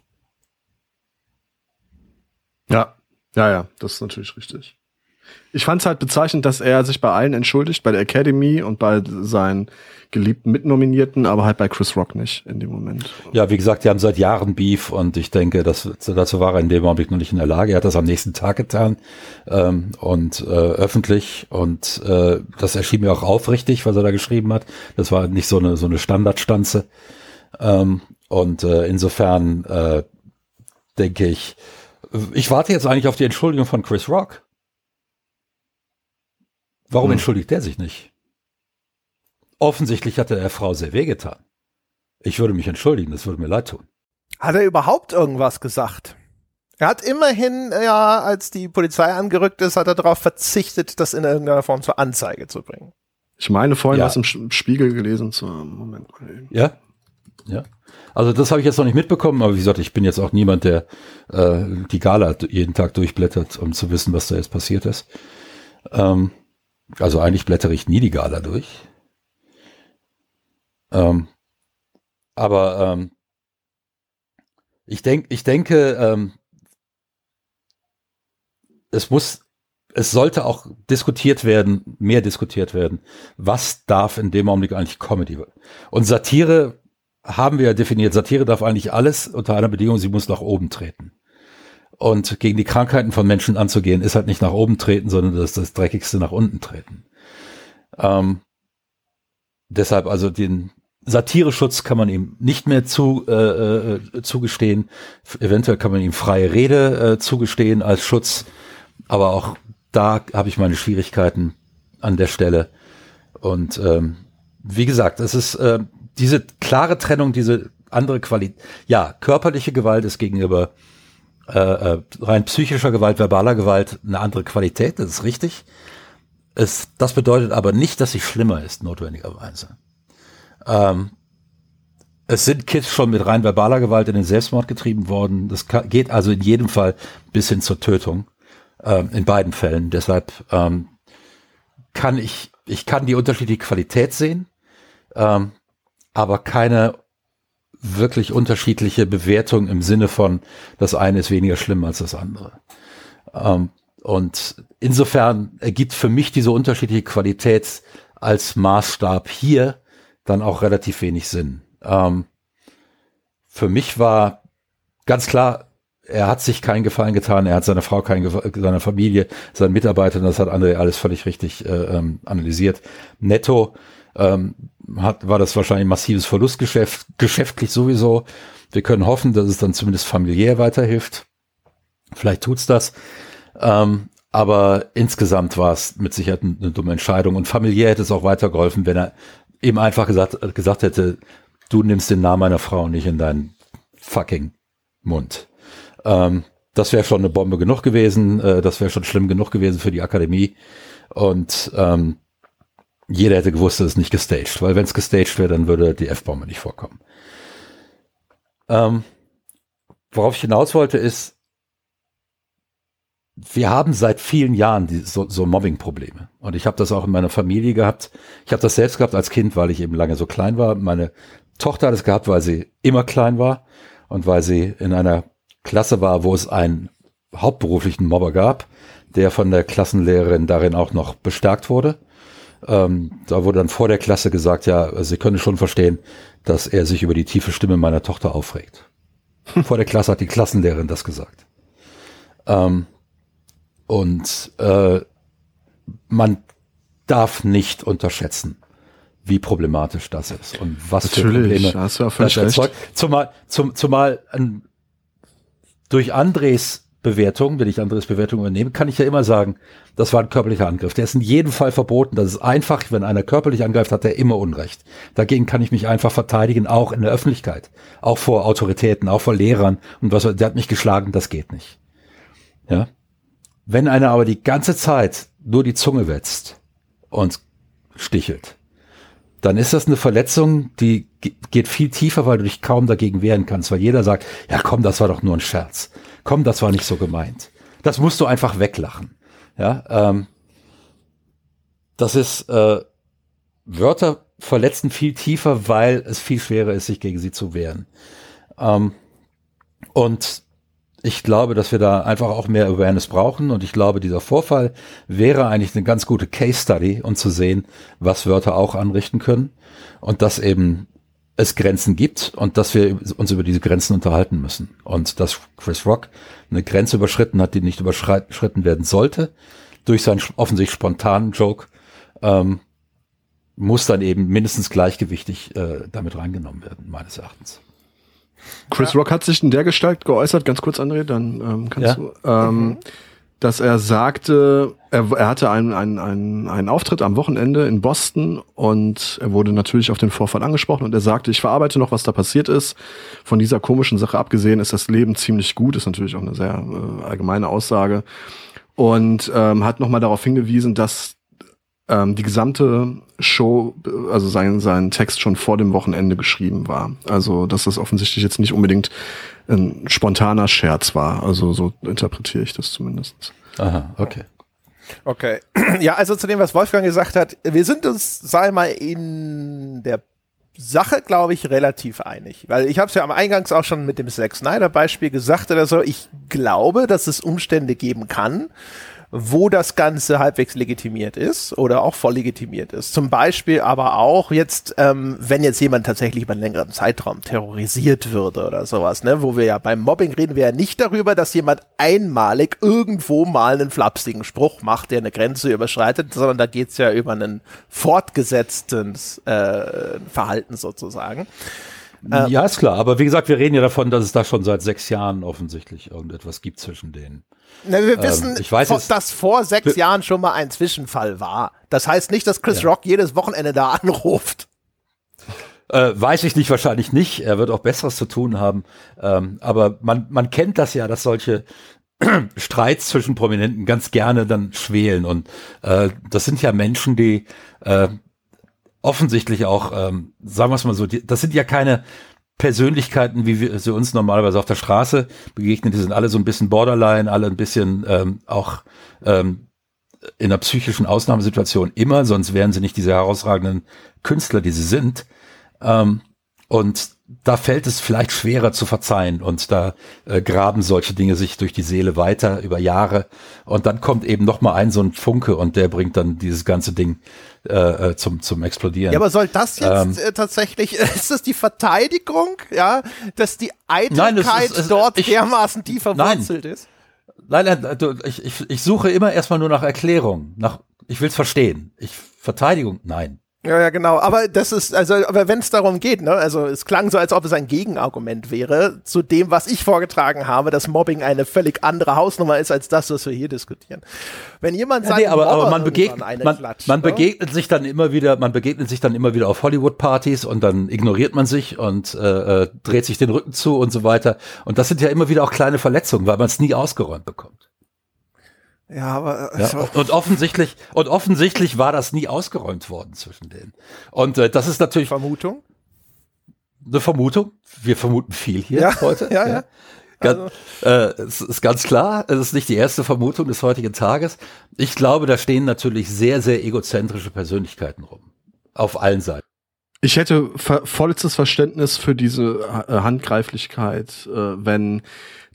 Ja, ja, ja, das ist natürlich richtig. Ich fand es halt bezeichnend, dass er sich bei allen entschuldigt, bei der Academy und bei seinen geliebten Mitnominierten, aber halt bei Chris Rock nicht in dem Moment. Ja, wie gesagt, die haben seit Jahren Beef und ich denke, dass, dazu war er in dem Augenblick noch nicht in der Lage. Er hat das am nächsten Tag getan ähm, und äh, öffentlich und äh, das erschien mir auch aufrichtig, was er da geschrieben hat. Das war nicht so eine so eine Standardstanze ähm, und äh, insofern äh, denke ich, ich warte jetzt eigentlich auf die Entschuldigung von Chris Rock. Warum hm. entschuldigt der sich nicht? Offensichtlich hat er der Frau sehr wehgetan. Ich würde mich entschuldigen, das würde mir leid tun. Hat er überhaupt irgendwas gesagt? Er hat immerhin, ja, als die Polizei angerückt ist, hat er darauf verzichtet, das in irgendeiner Form zur Anzeige zu bringen. Ich meine vorhin ja. was im Spiegel gelesen zu Moment. Ja, ja. Also das habe ich jetzt noch nicht mitbekommen, aber wie gesagt, ich bin jetzt auch niemand, der äh, die Gala jeden Tag durchblättert, um zu wissen, was da jetzt passiert ist. Ähm, also eigentlich blättere ich nie die Gala durch. Ähm, aber ähm, Ich, denk, ich denke, ähm, es muss, es sollte auch diskutiert werden, mehr diskutiert werden. Was darf in dem Augenblick eigentlich Comedy? Und Satire haben wir ja definiert. Satire darf eigentlich alles unter einer Bedingung, sie muss nach oben treten. Und gegen die Krankheiten von Menschen anzugehen, ist halt nicht nach oben treten, sondern das, das Dreckigste nach unten treten. Ähm, deshalb also den Satireschutz kann man ihm nicht mehr zu, äh, äh, zugestehen. Eventuell kann man ihm freie Rede äh, zugestehen als Schutz. Aber auch da habe ich meine Schwierigkeiten an der Stelle. Und ähm, wie gesagt, es ist äh, diese klare Trennung, diese andere Qualität. Ja, körperliche Gewalt ist gegenüber äh, äh, rein psychischer Gewalt, verbaler Gewalt eine andere Qualität, das ist richtig. Es, das bedeutet aber nicht, dass sie schlimmer ist, notwendigerweise. Ähm, es sind Kids schon mit rein verbaler Gewalt in den Selbstmord getrieben worden. Das geht also in jedem Fall bis hin zur Tötung. Ähm, in beiden Fällen. Deshalb ähm, kann ich, ich kann die unterschiedliche Qualität sehen, ähm, aber keine wirklich unterschiedliche Bewertung im Sinne von, das eine ist weniger schlimm als das andere. Ähm, und insofern ergibt für mich diese unterschiedliche Qualität als Maßstab hier dann auch relativ wenig Sinn. Ähm, für mich war ganz klar, er hat sich keinen Gefallen getan, er hat seiner Frau keinen seiner Familie, seinen Mitarbeitern, das hat André alles völlig richtig äh, ähm, analysiert. Netto ähm, hat, war das wahrscheinlich ein massives Verlustgeschäft, geschäftlich sowieso. Wir können hoffen, dass es dann zumindest familiär weiterhilft. Vielleicht tut's das. Ähm, aber insgesamt war es mit Sicherheit eine dumme Entscheidung und familiär hätte es auch weitergeholfen, wenn er eben einfach gesagt, gesagt hätte, du nimmst den Namen meiner Frau nicht in deinen fucking Mund. Ähm, das wäre schon eine Bombe genug gewesen, äh, das wäre schon schlimm genug gewesen für die Akademie. Und ähm, jeder hätte gewusst, dass es nicht gestaged, weil wenn es gestaged wäre, dann würde die F-Bombe nicht vorkommen. Ähm, worauf ich hinaus wollte, ist, wir haben seit vielen Jahren die, so, so Mobbing-Probleme. Und ich habe das auch in meiner Familie gehabt. Ich habe das selbst gehabt als Kind, weil ich eben lange so klein war. Meine Tochter hat es gehabt, weil sie immer klein war und weil sie in einer Klasse war, wo es einen hauptberuflichen Mobber gab, der von der Klassenlehrerin darin auch noch bestärkt wurde. Ähm, da wurde dann vor der Klasse gesagt, ja, sie können schon verstehen, dass er sich über die tiefe Stimme meiner Tochter aufregt. vor der Klasse hat die Klassenlehrerin das gesagt. Ähm, und äh, man darf nicht unterschätzen, wie problematisch das ist und was Natürlich, für Probleme das erzeugt. Zumal, zum, zumal ein, durch Andres Bewertung, wenn ich Andres Bewertung übernehme, kann ich ja immer sagen, das war ein körperlicher Angriff. Der ist in jedem Fall verboten. Das ist einfach, wenn einer körperlich angreift, hat er immer Unrecht. Dagegen kann ich mich einfach verteidigen, auch in der Öffentlichkeit, auch vor Autoritäten, auch vor Lehrern und was, der hat mich geschlagen, das geht nicht. Ja. Wenn einer aber die ganze Zeit nur die Zunge wetzt und stichelt, dann ist das eine Verletzung, die geht viel tiefer, weil du dich kaum dagegen wehren kannst, weil jeder sagt, ja komm, das war doch nur ein Scherz. Komm, das war nicht so gemeint. Das musst du einfach weglachen. Ja, ähm, das ist, äh, Wörter verletzen viel tiefer, weil es viel schwerer ist, sich gegen sie zu wehren. Ähm, und ich glaube, dass wir da einfach auch mehr Awareness brauchen und ich glaube, dieser Vorfall wäre eigentlich eine ganz gute Case Study, um zu sehen, was Wörter auch anrichten können und dass eben es Grenzen gibt und dass wir uns über diese Grenzen unterhalten müssen und dass Chris Rock eine Grenze überschritten hat, die nicht überschritten werden sollte durch seinen offensichtlich spontanen Joke, ähm, muss dann eben mindestens gleichgewichtig äh, damit reingenommen werden, meines Erachtens. Chris ja. Rock hat sich in der Gestalt geäußert, ganz kurz, André, dann ähm, kannst ja. du, ähm, mhm. dass er sagte, er, er hatte einen, einen, einen, einen Auftritt am Wochenende in Boston und er wurde natürlich auf den Vorfall angesprochen und er sagte, ich verarbeite noch, was da passiert ist. Von dieser komischen Sache abgesehen ist das Leben ziemlich gut, ist natürlich auch eine sehr äh, allgemeine Aussage und ähm, hat nochmal darauf hingewiesen, dass ähm, die gesamte Show, also sein, sein Text schon vor dem Wochenende geschrieben war. Also, dass das offensichtlich jetzt nicht unbedingt ein spontaner Scherz war. Also, so interpretiere ich das zumindest. Aha, okay. Okay. Ja, also zu dem, was Wolfgang gesagt hat, wir sind uns, sei mal, in der Sache, glaube ich, relativ einig. Weil ich habe es ja am Eingangs auch schon mit dem Zack Snyder-Beispiel gesagt oder so. Ich glaube, dass es Umstände geben kann, wo das Ganze halbwegs legitimiert ist oder auch voll legitimiert ist. Zum Beispiel aber auch jetzt, ähm, wenn jetzt jemand tatsächlich über einen längeren Zeitraum terrorisiert würde oder sowas, ne, wo wir ja beim Mobbing reden wir ja nicht darüber, dass jemand einmalig irgendwo mal einen flapsigen Spruch macht, der eine Grenze überschreitet, sondern da geht's ja über einen fortgesetztes äh, Verhalten sozusagen. Ja, ist klar. Aber wie gesagt, wir reden ja davon, dass es da schon seit sechs Jahren offensichtlich irgendetwas gibt zwischen denen. Na, wir ähm, wissen, ich weiß es, dass vor sechs Jahren schon mal ein Zwischenfall war. Das heißt nicht, dass Chris ja. Rock jedes Wochenende da anruft. Äh, weiß ich nicht, wahrscheinlich nicht. Er wird auch Besseres zu tun haben. Ähm, aber man, man kennt das ja, dass solche Streits zwischen Prominenten ganz gerne dann schwelen. Und äh, das sind ja Menschen, die äh, offensichtlich auch, ähm, sagen wir es mal so, die, das sind ja keine Persönlichkeiten, wie wir sie uns normalerweise auf der Straße begegnen, die sind alle so ein bisschen borderline, alle ein bisschen ähm, auch ähm, in einer psychischen Ausnahmesituation immer, sonst wären sie nicht diese herausragenden Künstler, die sie sind. Ähm, und da fällt es vielleicht schwerer zu verzeihen und da äh, graben solche Dinge sich durch die Seele weiter über Jahre und dann kommt eben noch mal ein so ein Funke und der bringt dann dieses ganze Ding äh, äh zum zum explodieren. Ja, aber soll das jetzt ähm, äh, tatsächlich ist das die Verteidigung, ja, dass die Eitelkeit nein, es, es, dort ich, dermaßen tief verwurzelt ist? Nein, nein, du, ich, ich, ich suche immer erstmal nur nach Erklärung, nach ich will's verstehen. Ich Verteidigung, nein. Ja, ja, genau. Aber das ist, also, aber wenn es darum geht, ne, also es klang so, als ob es ein Gegenargument wäre zu dem, was ich vorgetragen habe, dass Mobbing eine völlig andere Hausnummer ist als das, was wir hier diskutieren. Wenn jemand sagt, ja, nee, aber, aber man begegnet, man, klatscht, man ne? begegnet sich dann immer wieder, man begegnet sich dann immer wieder auf Hollywood-Partys und dann ignoriert man sich und äh, äh, dreht sich den Rücken zu und so weiter. Und das sind ja immer wieder auch kleine Verletzungen, weil man es nie ausgeräumt bekommt. Ja, aber äh, ja, und offensichtlich und offensichtlich war das nie ausgeräumt worden zwischen denen. Und äh, das ist natürlich Vermutung. Eine Vermutung. Wir vermuten viel hier ja, heute. Ja, ja. Ganz, also. äh, es ist ganz klar, es ist nicht die erste Vermutung des heutigen Tages. Ich glaube, da stehen natürlich sehr, sehr egozentrische Persönlichkeiten rum. Auf allen Seiten. Ich hätte vollstes Verständnis für diese Handgreiflichkeit, äh, wenn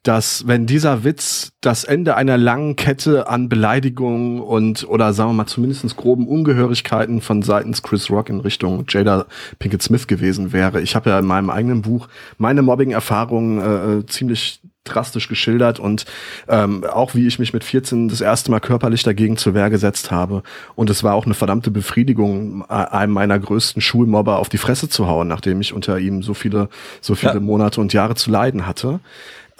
dass wenn dieser Witz das Ende einer langen Kette an Beleidigungen und oder sagen wir mal zumindest groben Ungehörigkeiten von seitens Chris Rock in Richtung Jada Pinkett Smith gewesen wäre. Ich habe ja in meinem eigenen Buch meine Mobbing-Erfahrungen äh, äh ziemlich drastisch geschildert und ähm, auch wie ich mich mit 14 das erste Mal körperlich dagegen zur Wehr gesetzt habe. Und es war auch eine verdammte Befriedigung, äh, einem meiner größten Schulmobber auf die Fresse zu hauen, nachdem ich unter ihm so viele, so viele ja. Monate und Jahre zu leiden hatte.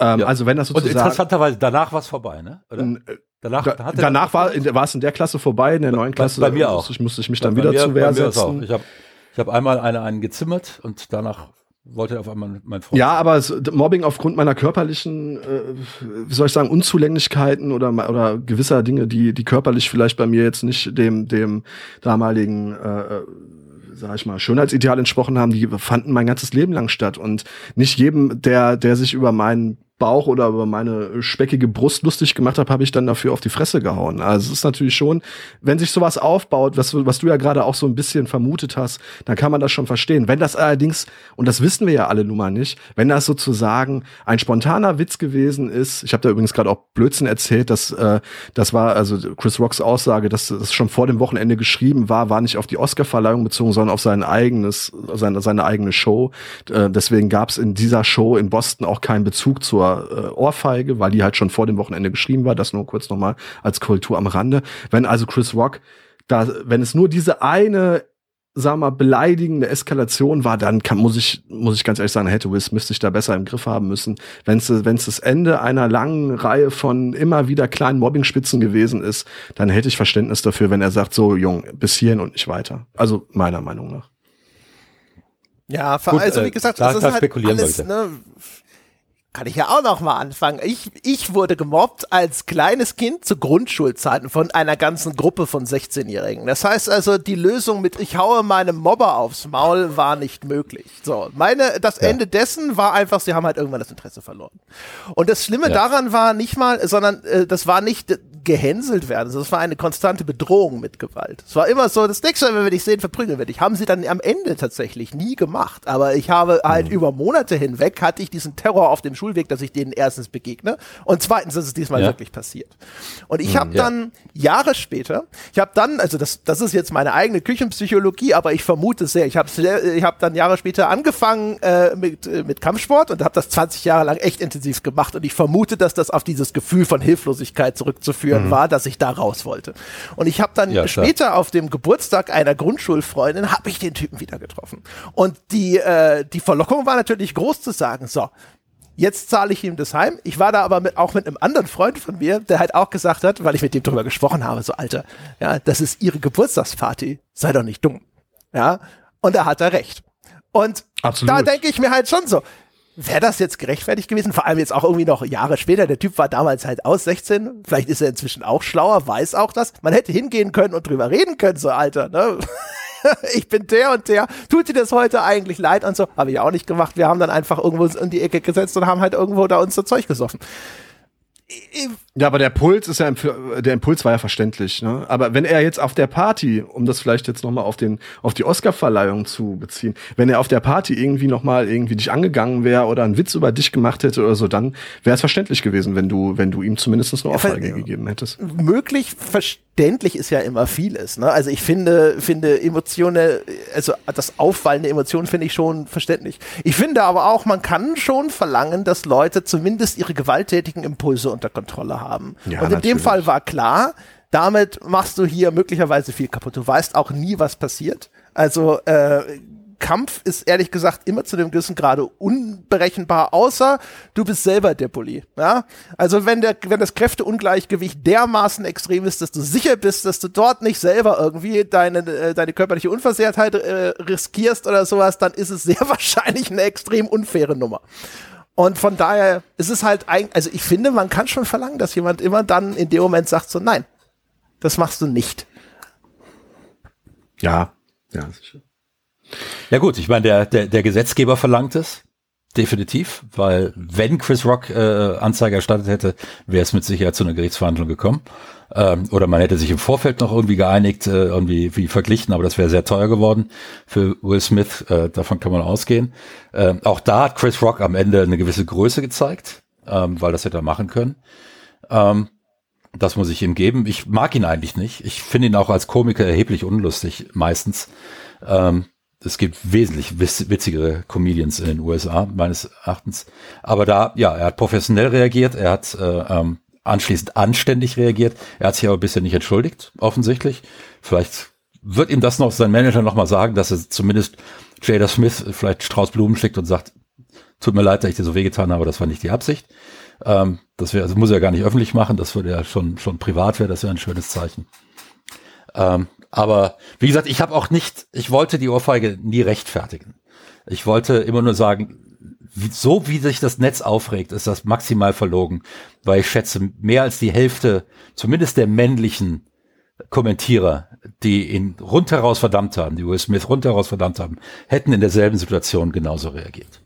Ähm, ja. Also wenn das sozusagen. Und interessanterweise, danach war es vorbei, ne? Äh, danach, da, danach war, es in der Klasse vorbei, in der neuen Klasse. Bei, mir auch. Ich musste ich mich dann bei wieder mir, zu Wehr setzen. Ich habe ich hab einmal eine, einen gezimmert und danach wollte auf einmal mein Freund. Ja, aber es, Mobbing aufgrund meiner körperlichen, äh, wie soll ich sagen, Unzulänglichkeiten oder oder gewisser Dinge, die die körperlich vielleicht bei mir jetzt nicht dem dem damaligen äh, sag ich mal, Schönheitsideal entsprochen haben, die fanden mein ganzes Leben lang statt. Und nicht jedem, der, der sich über meinen Bauch oder über meine speckige Brust lustig gemacht habe, habe ich dann dafür auf die Fresse gehauen. Also es ist natürlich schon, wenn sich sowas aufbaut, was, was du ja gerade auch so ein bisschen vermutet hast, dann kann man das schon verstehen. Wenn das allerdings, und das wissen wir ja alle nun mal nicht, wenn das sozusagen ein spontaner Witz gewesen ist, ich habe da übrigens gerade auch Blödsinn erzählt, dass äh, das war also Chris Rocks Aussage, dass das schon vor dem Wochenende geschrieben war, war nicht auf die Oscarverleihung bezogen, sondern auf sein eigenes, seine, seine eigene Show. Äh, deswegen gab es in dieser Show in Boston auch keinen Bezug zur äh, Ohrfeige, weil die halt schon vor dem Wochenende geschrieben war. Das nur kurz nochmal als Kultur am Rande. Wenn also Chris Rock da, wenn es nur diese eine sag mal, beleidigende Eskalation war, dann kann, muss ich, muss ich ganz ehrlich sagen, hätte Will Smith sich da besser im Griff haben müssen. Wenn es, wenn es das Ende einer langen Reihe von immer wieder kleinen Mobbingspitzen gewesen ist, dann hätte ich Verständnis dafür, wenn er sagt, so, Jung, bis hierhin und nicht weiter. Also, meiner Meinung nach. Ja, Gut, also, wie äh, gesagt, äh, das ist halt alles, ne, kann ich ja auch noch mal anfangen. Ich, ich wurde gemobbt als kleines Kind zu Grundschulzeiten von einer ganzen Gruppe von 16-Jährigen. Das heißt also, die Lösung mit ich haue meinem Mobber aufs Maul war nicht möglich. So, meine, das ja. Ende dessen war einfach, sie haben halt irgendwann das Interesse verloren. Und das Schlimme ja. daran war nicht mal, sondern äh, das war nicht gehänselt werden. Also es war eine konstante Bedrohung mit Gewalt. Es war immer so, das nächste Mal, wenn wir dich sehen, verprügeln wir dich. Haben sie dann am Ende tatsächlich nie gemacht. Aber ich habe halt mhm. über Monate hinweg hatte ich diesen Terror auf dem Schulweg, dass ich denen erstens begegne und zweitens, dass es diesmal ja. wirklich passiert. Und ich mhm, habe ja. dann Jahre später, ich habe dann, also das, das ist jetzt meine eigene Küchenpsychologie, aber ich vermute sehr, ich habe ich hab dann Jahre später angefangen äh, mit, äh, mit Kampfsport und habe das 20 Jahre lang echt intensiv gemacht und ich vermute, dass das auf dieses Gefühl von Hilflosigkeit zurückzuführen mhm. war, dass ich da raus wollte. Und ich habe dann ja, später auf dem Geburtstag einer Grundschulfreundin habe ich den Typen wieder getroffen. Und die äh, die Verlockung war natürlich groß zu sagen, so, jetzt zahle ich ihm das heim. Ich war da aber mit, auch mit einem anderen Freund von mir, der halt auch gesagt hat, weil ich mit dem drüber gesprochen habe, so Alter, ja, das ist ihre Geburtstagsparty, sei doch nicht dumm. Ja, und da hat er recht. Und Absolut. da denke ich mir halt schon so, wäre das jetzt gerechtfertigt gewesen? Vor allem jetzt auch irgendwie noch Jahre später. Der Typ war damals halt aus 16. Vielleicht ist er inzwischen auch schlauer, weiß auch das. Man hätte hingehen können und drüber reden können, so Alter, ne? ich bin der und der. Tut dir das heute eigentlich leid und so? Habe ich auch nicht gemacht. Wir haben dann einfach irgendwo in die Ecke gesetzt und haben halt irgendwo da uns so Zeug gesoffen. Ja, aber der Puls ist ja, der Impuls war ja verständlich, ne? Aber wenn er jetzt auf der Party, um das vielleicht jetzt nochmal auf den, auf die Oscar-Verleihung zu beziehen, wenn er auf der Party irgendwie nochmal irgendwie dich angegangen wäre oder einen Witz über dich gemacht hätte oder so, dann wäre es verständlich gewesen, wenn du, wenn du ihm zumindest eine Ohrfeige ja, gegeben hättest. Möglich, verständlich ist ja immer vieles, ne? Also ich finde, finde Emotionen, also das Auffallen der Emotionen finde ich schon verständlich. Ich finde aber auch, man kann schon verlangen, dass Leute zumindest ihre gewalttätigen Impulse unter Kontrolle haben. Ja, und in natürlich. dem Fall war klar, damit machst du hier möglicherweise viel kaputt. Du weißt auch nie, was passiert. Also äh, Kampf ist ehrlich gesagt immer zu dem gewissen Grade unberechenbar, außer du bist selber der Bully. Ja? Also wenn, der, wenn das Kräfteungleichgewicht dermaßen extrem ist, dass du sicher bist, dass du dort nicht selber irgendwie deine, äh, deine körperliche Unversehrtheit äh, riskierst oder sowas, dann ist es sehr wahrscheinlich eine extrem unfaire Nummer. Und von daher ist es halt eigentlich, also ich finde, man kann schon verlangen, dass jemand immer dann in dem Moment sagt so, nein, das machst du nicht. Ja, ja, sicher. Ja gut, ich meine, der, der, der Gesetzgeber verlangt es. Definitiv, weil wenn Chris Rock äh, Anzeige erstattet hätte, wäre es mit Sicherheit zu einer Gerichtsverhandlung gekommen. Ähm, oder man hätte sich im Vorfeld noch irgendwie geeinigt, äh, irgendwie wie verglichen, aber das wäre sehr teuer geworden für Will Smith. Äh, davon kann man ausgehen. Ähm, auch da hat Chris Rock am Ende eine gewisse Größe gezeigt, ähm, weil das hätte er machen können. Ähm, das muss ich ihm geben. Ich mag ihn eigentlich nicht. Ich finde ihn auch als Komiker erheblich unlustig, meistens. Ähm, es gibt wesentlich witzigere Comedians in den USA, meines Erachtens. Aber da, ja, er hat professionell reagiert, er hat äh, ähm, anschließend anständig reagiert. Er hat sich aber bisher nicht entschuldigt, offensichtlich. Vielleicht wird ihm das noch sein Manager noch mal sagen, dass er zumindest Jada Smith vielleicht Strauß Blumen schickt und sagt, tut mir leid, dass ich dir so wehgetan habe, das war nicht die Absicht. Ähm, das wäre, also muss er gar nicht öffentlich machen, das würde ja schon, schon privat wäre, das wäre ein schönes Zeichen. Ähm, aber wie gesagt, ich habe auch nicht, ich wollte die Ohrfeige nie rechtfertigen. Ich wollte immer nur sagen, so wie sich das Netz aufregt, ist das maximal verlogen, weil ich schätze, mehr als die Hälfte, zumindest der männlichen Kommentierer, die ihn rundheraus verdammt haben, die Will Smith rundheraus verdammt haben, hätten in derselben Situation genauso reagiert.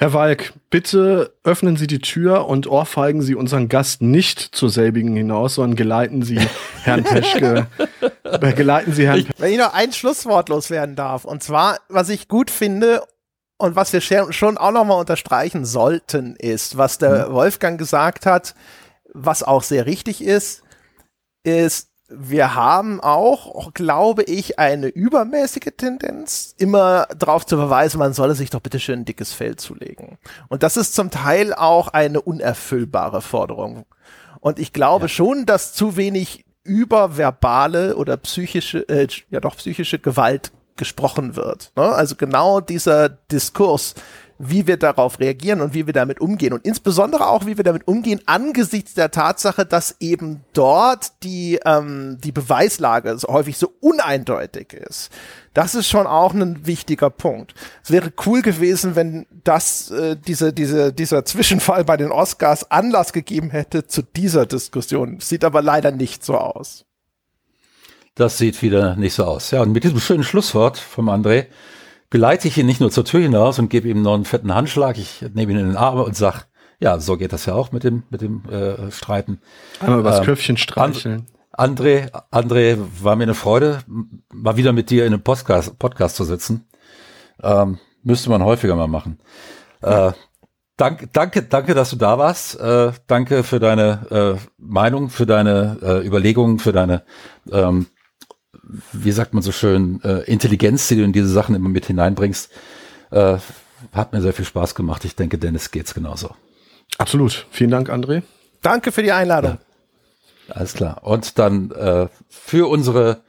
Herr Walk, bitte öffnen Sie die Tür und ohrfeigen Sie unseren Gast nicht zur selbigen hinaus, sondern geleiten Sie Herrn Peschke. geleiten Sie Herrn. Wenn ich noch ein Schlusswort loswerden darf, und zwar, was ich gut finde und was wir schon auch nochmal unterstreichen sollten, ist, was der hm. Wolfgang gesagt hat, was auch sehr richtig ist, ist, wir haben auch, glaube ich, eine übermäßige Tendenz, immer darauf zu verweisen, man solle sich doch bitte schön ein dickes Fell zulegen. Und das ist zum Teil auch eine unerfüllbare Forderung. Und ich glaube ja. schon, dass zu wenig über verbale oder psychische, äh, ja doch psychische Gewalt gesprochen wird. Ne? Also genau dieser Diskurs, wie wir darauf reagieren und wie wir damit umgehen. Und insbesondere auch, wie wir damit umgehen angesichts der Tatsache, dass eben dort die, ähm, die Beweislage so häufig so uneindeutig ist. Das ist schon auch ein wichtiger Punkt. Es wäre cool gewesen, wenn das, äh, diese, diese, dieser Zwischenfall bei den Oscars Anlass gegeben hätte zu dieser Diskussion. Sieht aber leider nicht so aus. Das sieht wieder nicht so aus. Ja, und mit diesem schönen Schlusswort vom André geleite ich ihn nicht nur zur Tür hinaus und gebe ihm noch einen fetten Handschlag. Ich nehme ihn in den Arm und sag, Ja, so geht das ja auch mit dem, mit dem äh, Streiten. Einmal übers ähm, Köpfchen streicheln. André, André, war mir eine Freude, mal wieder mit dir in einem Podcast, Podcast zu sitzen. Ähm, müsste man häufiger mal machen. Äh, danke, danke, danke, dass du da warst. Äh, danke für deine äh, Meinung, für deine äh, Überlegungen, für deine, ähm, wie sagt man so schön, äh, Intelligenz, die du in diese Sachen immer mit hineinbringst. Äh, hat mir sehr viel Spaß gemacht. Ich denke, Dennis geht's genauso. Absolut. Vielen Dank, André. Danke für die Einladung. Ja. Alles klar. Und dann äh, für unsere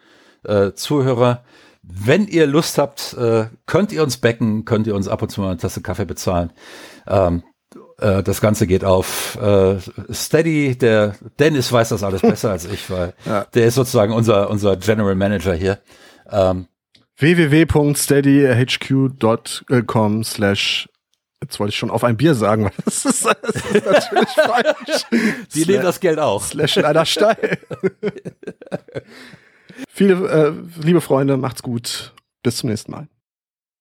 äh, Zuhörer, wenn ihr Lust habt, äh, könnt ihr uns becken, könnt ihr uns ab und zu mal eine Tasse Kaffee bezahlen. Ähm, äh, das Ganze geht auf äh, Steady. Der Dennis weiß das alles besser als ich, weil ja. der ist sozusagen unser, unser General Manager hier. Ähm, www.steadyhq.com slash Jetzt wollte ich schon auf ein Bier sagen, weil das ist, das ist natürlich falsch. Die nehmen das Geld auch. Slash in einer Steil. Viele äh, liebe Freunde, macht's gut. Bis zum nächsten Mal.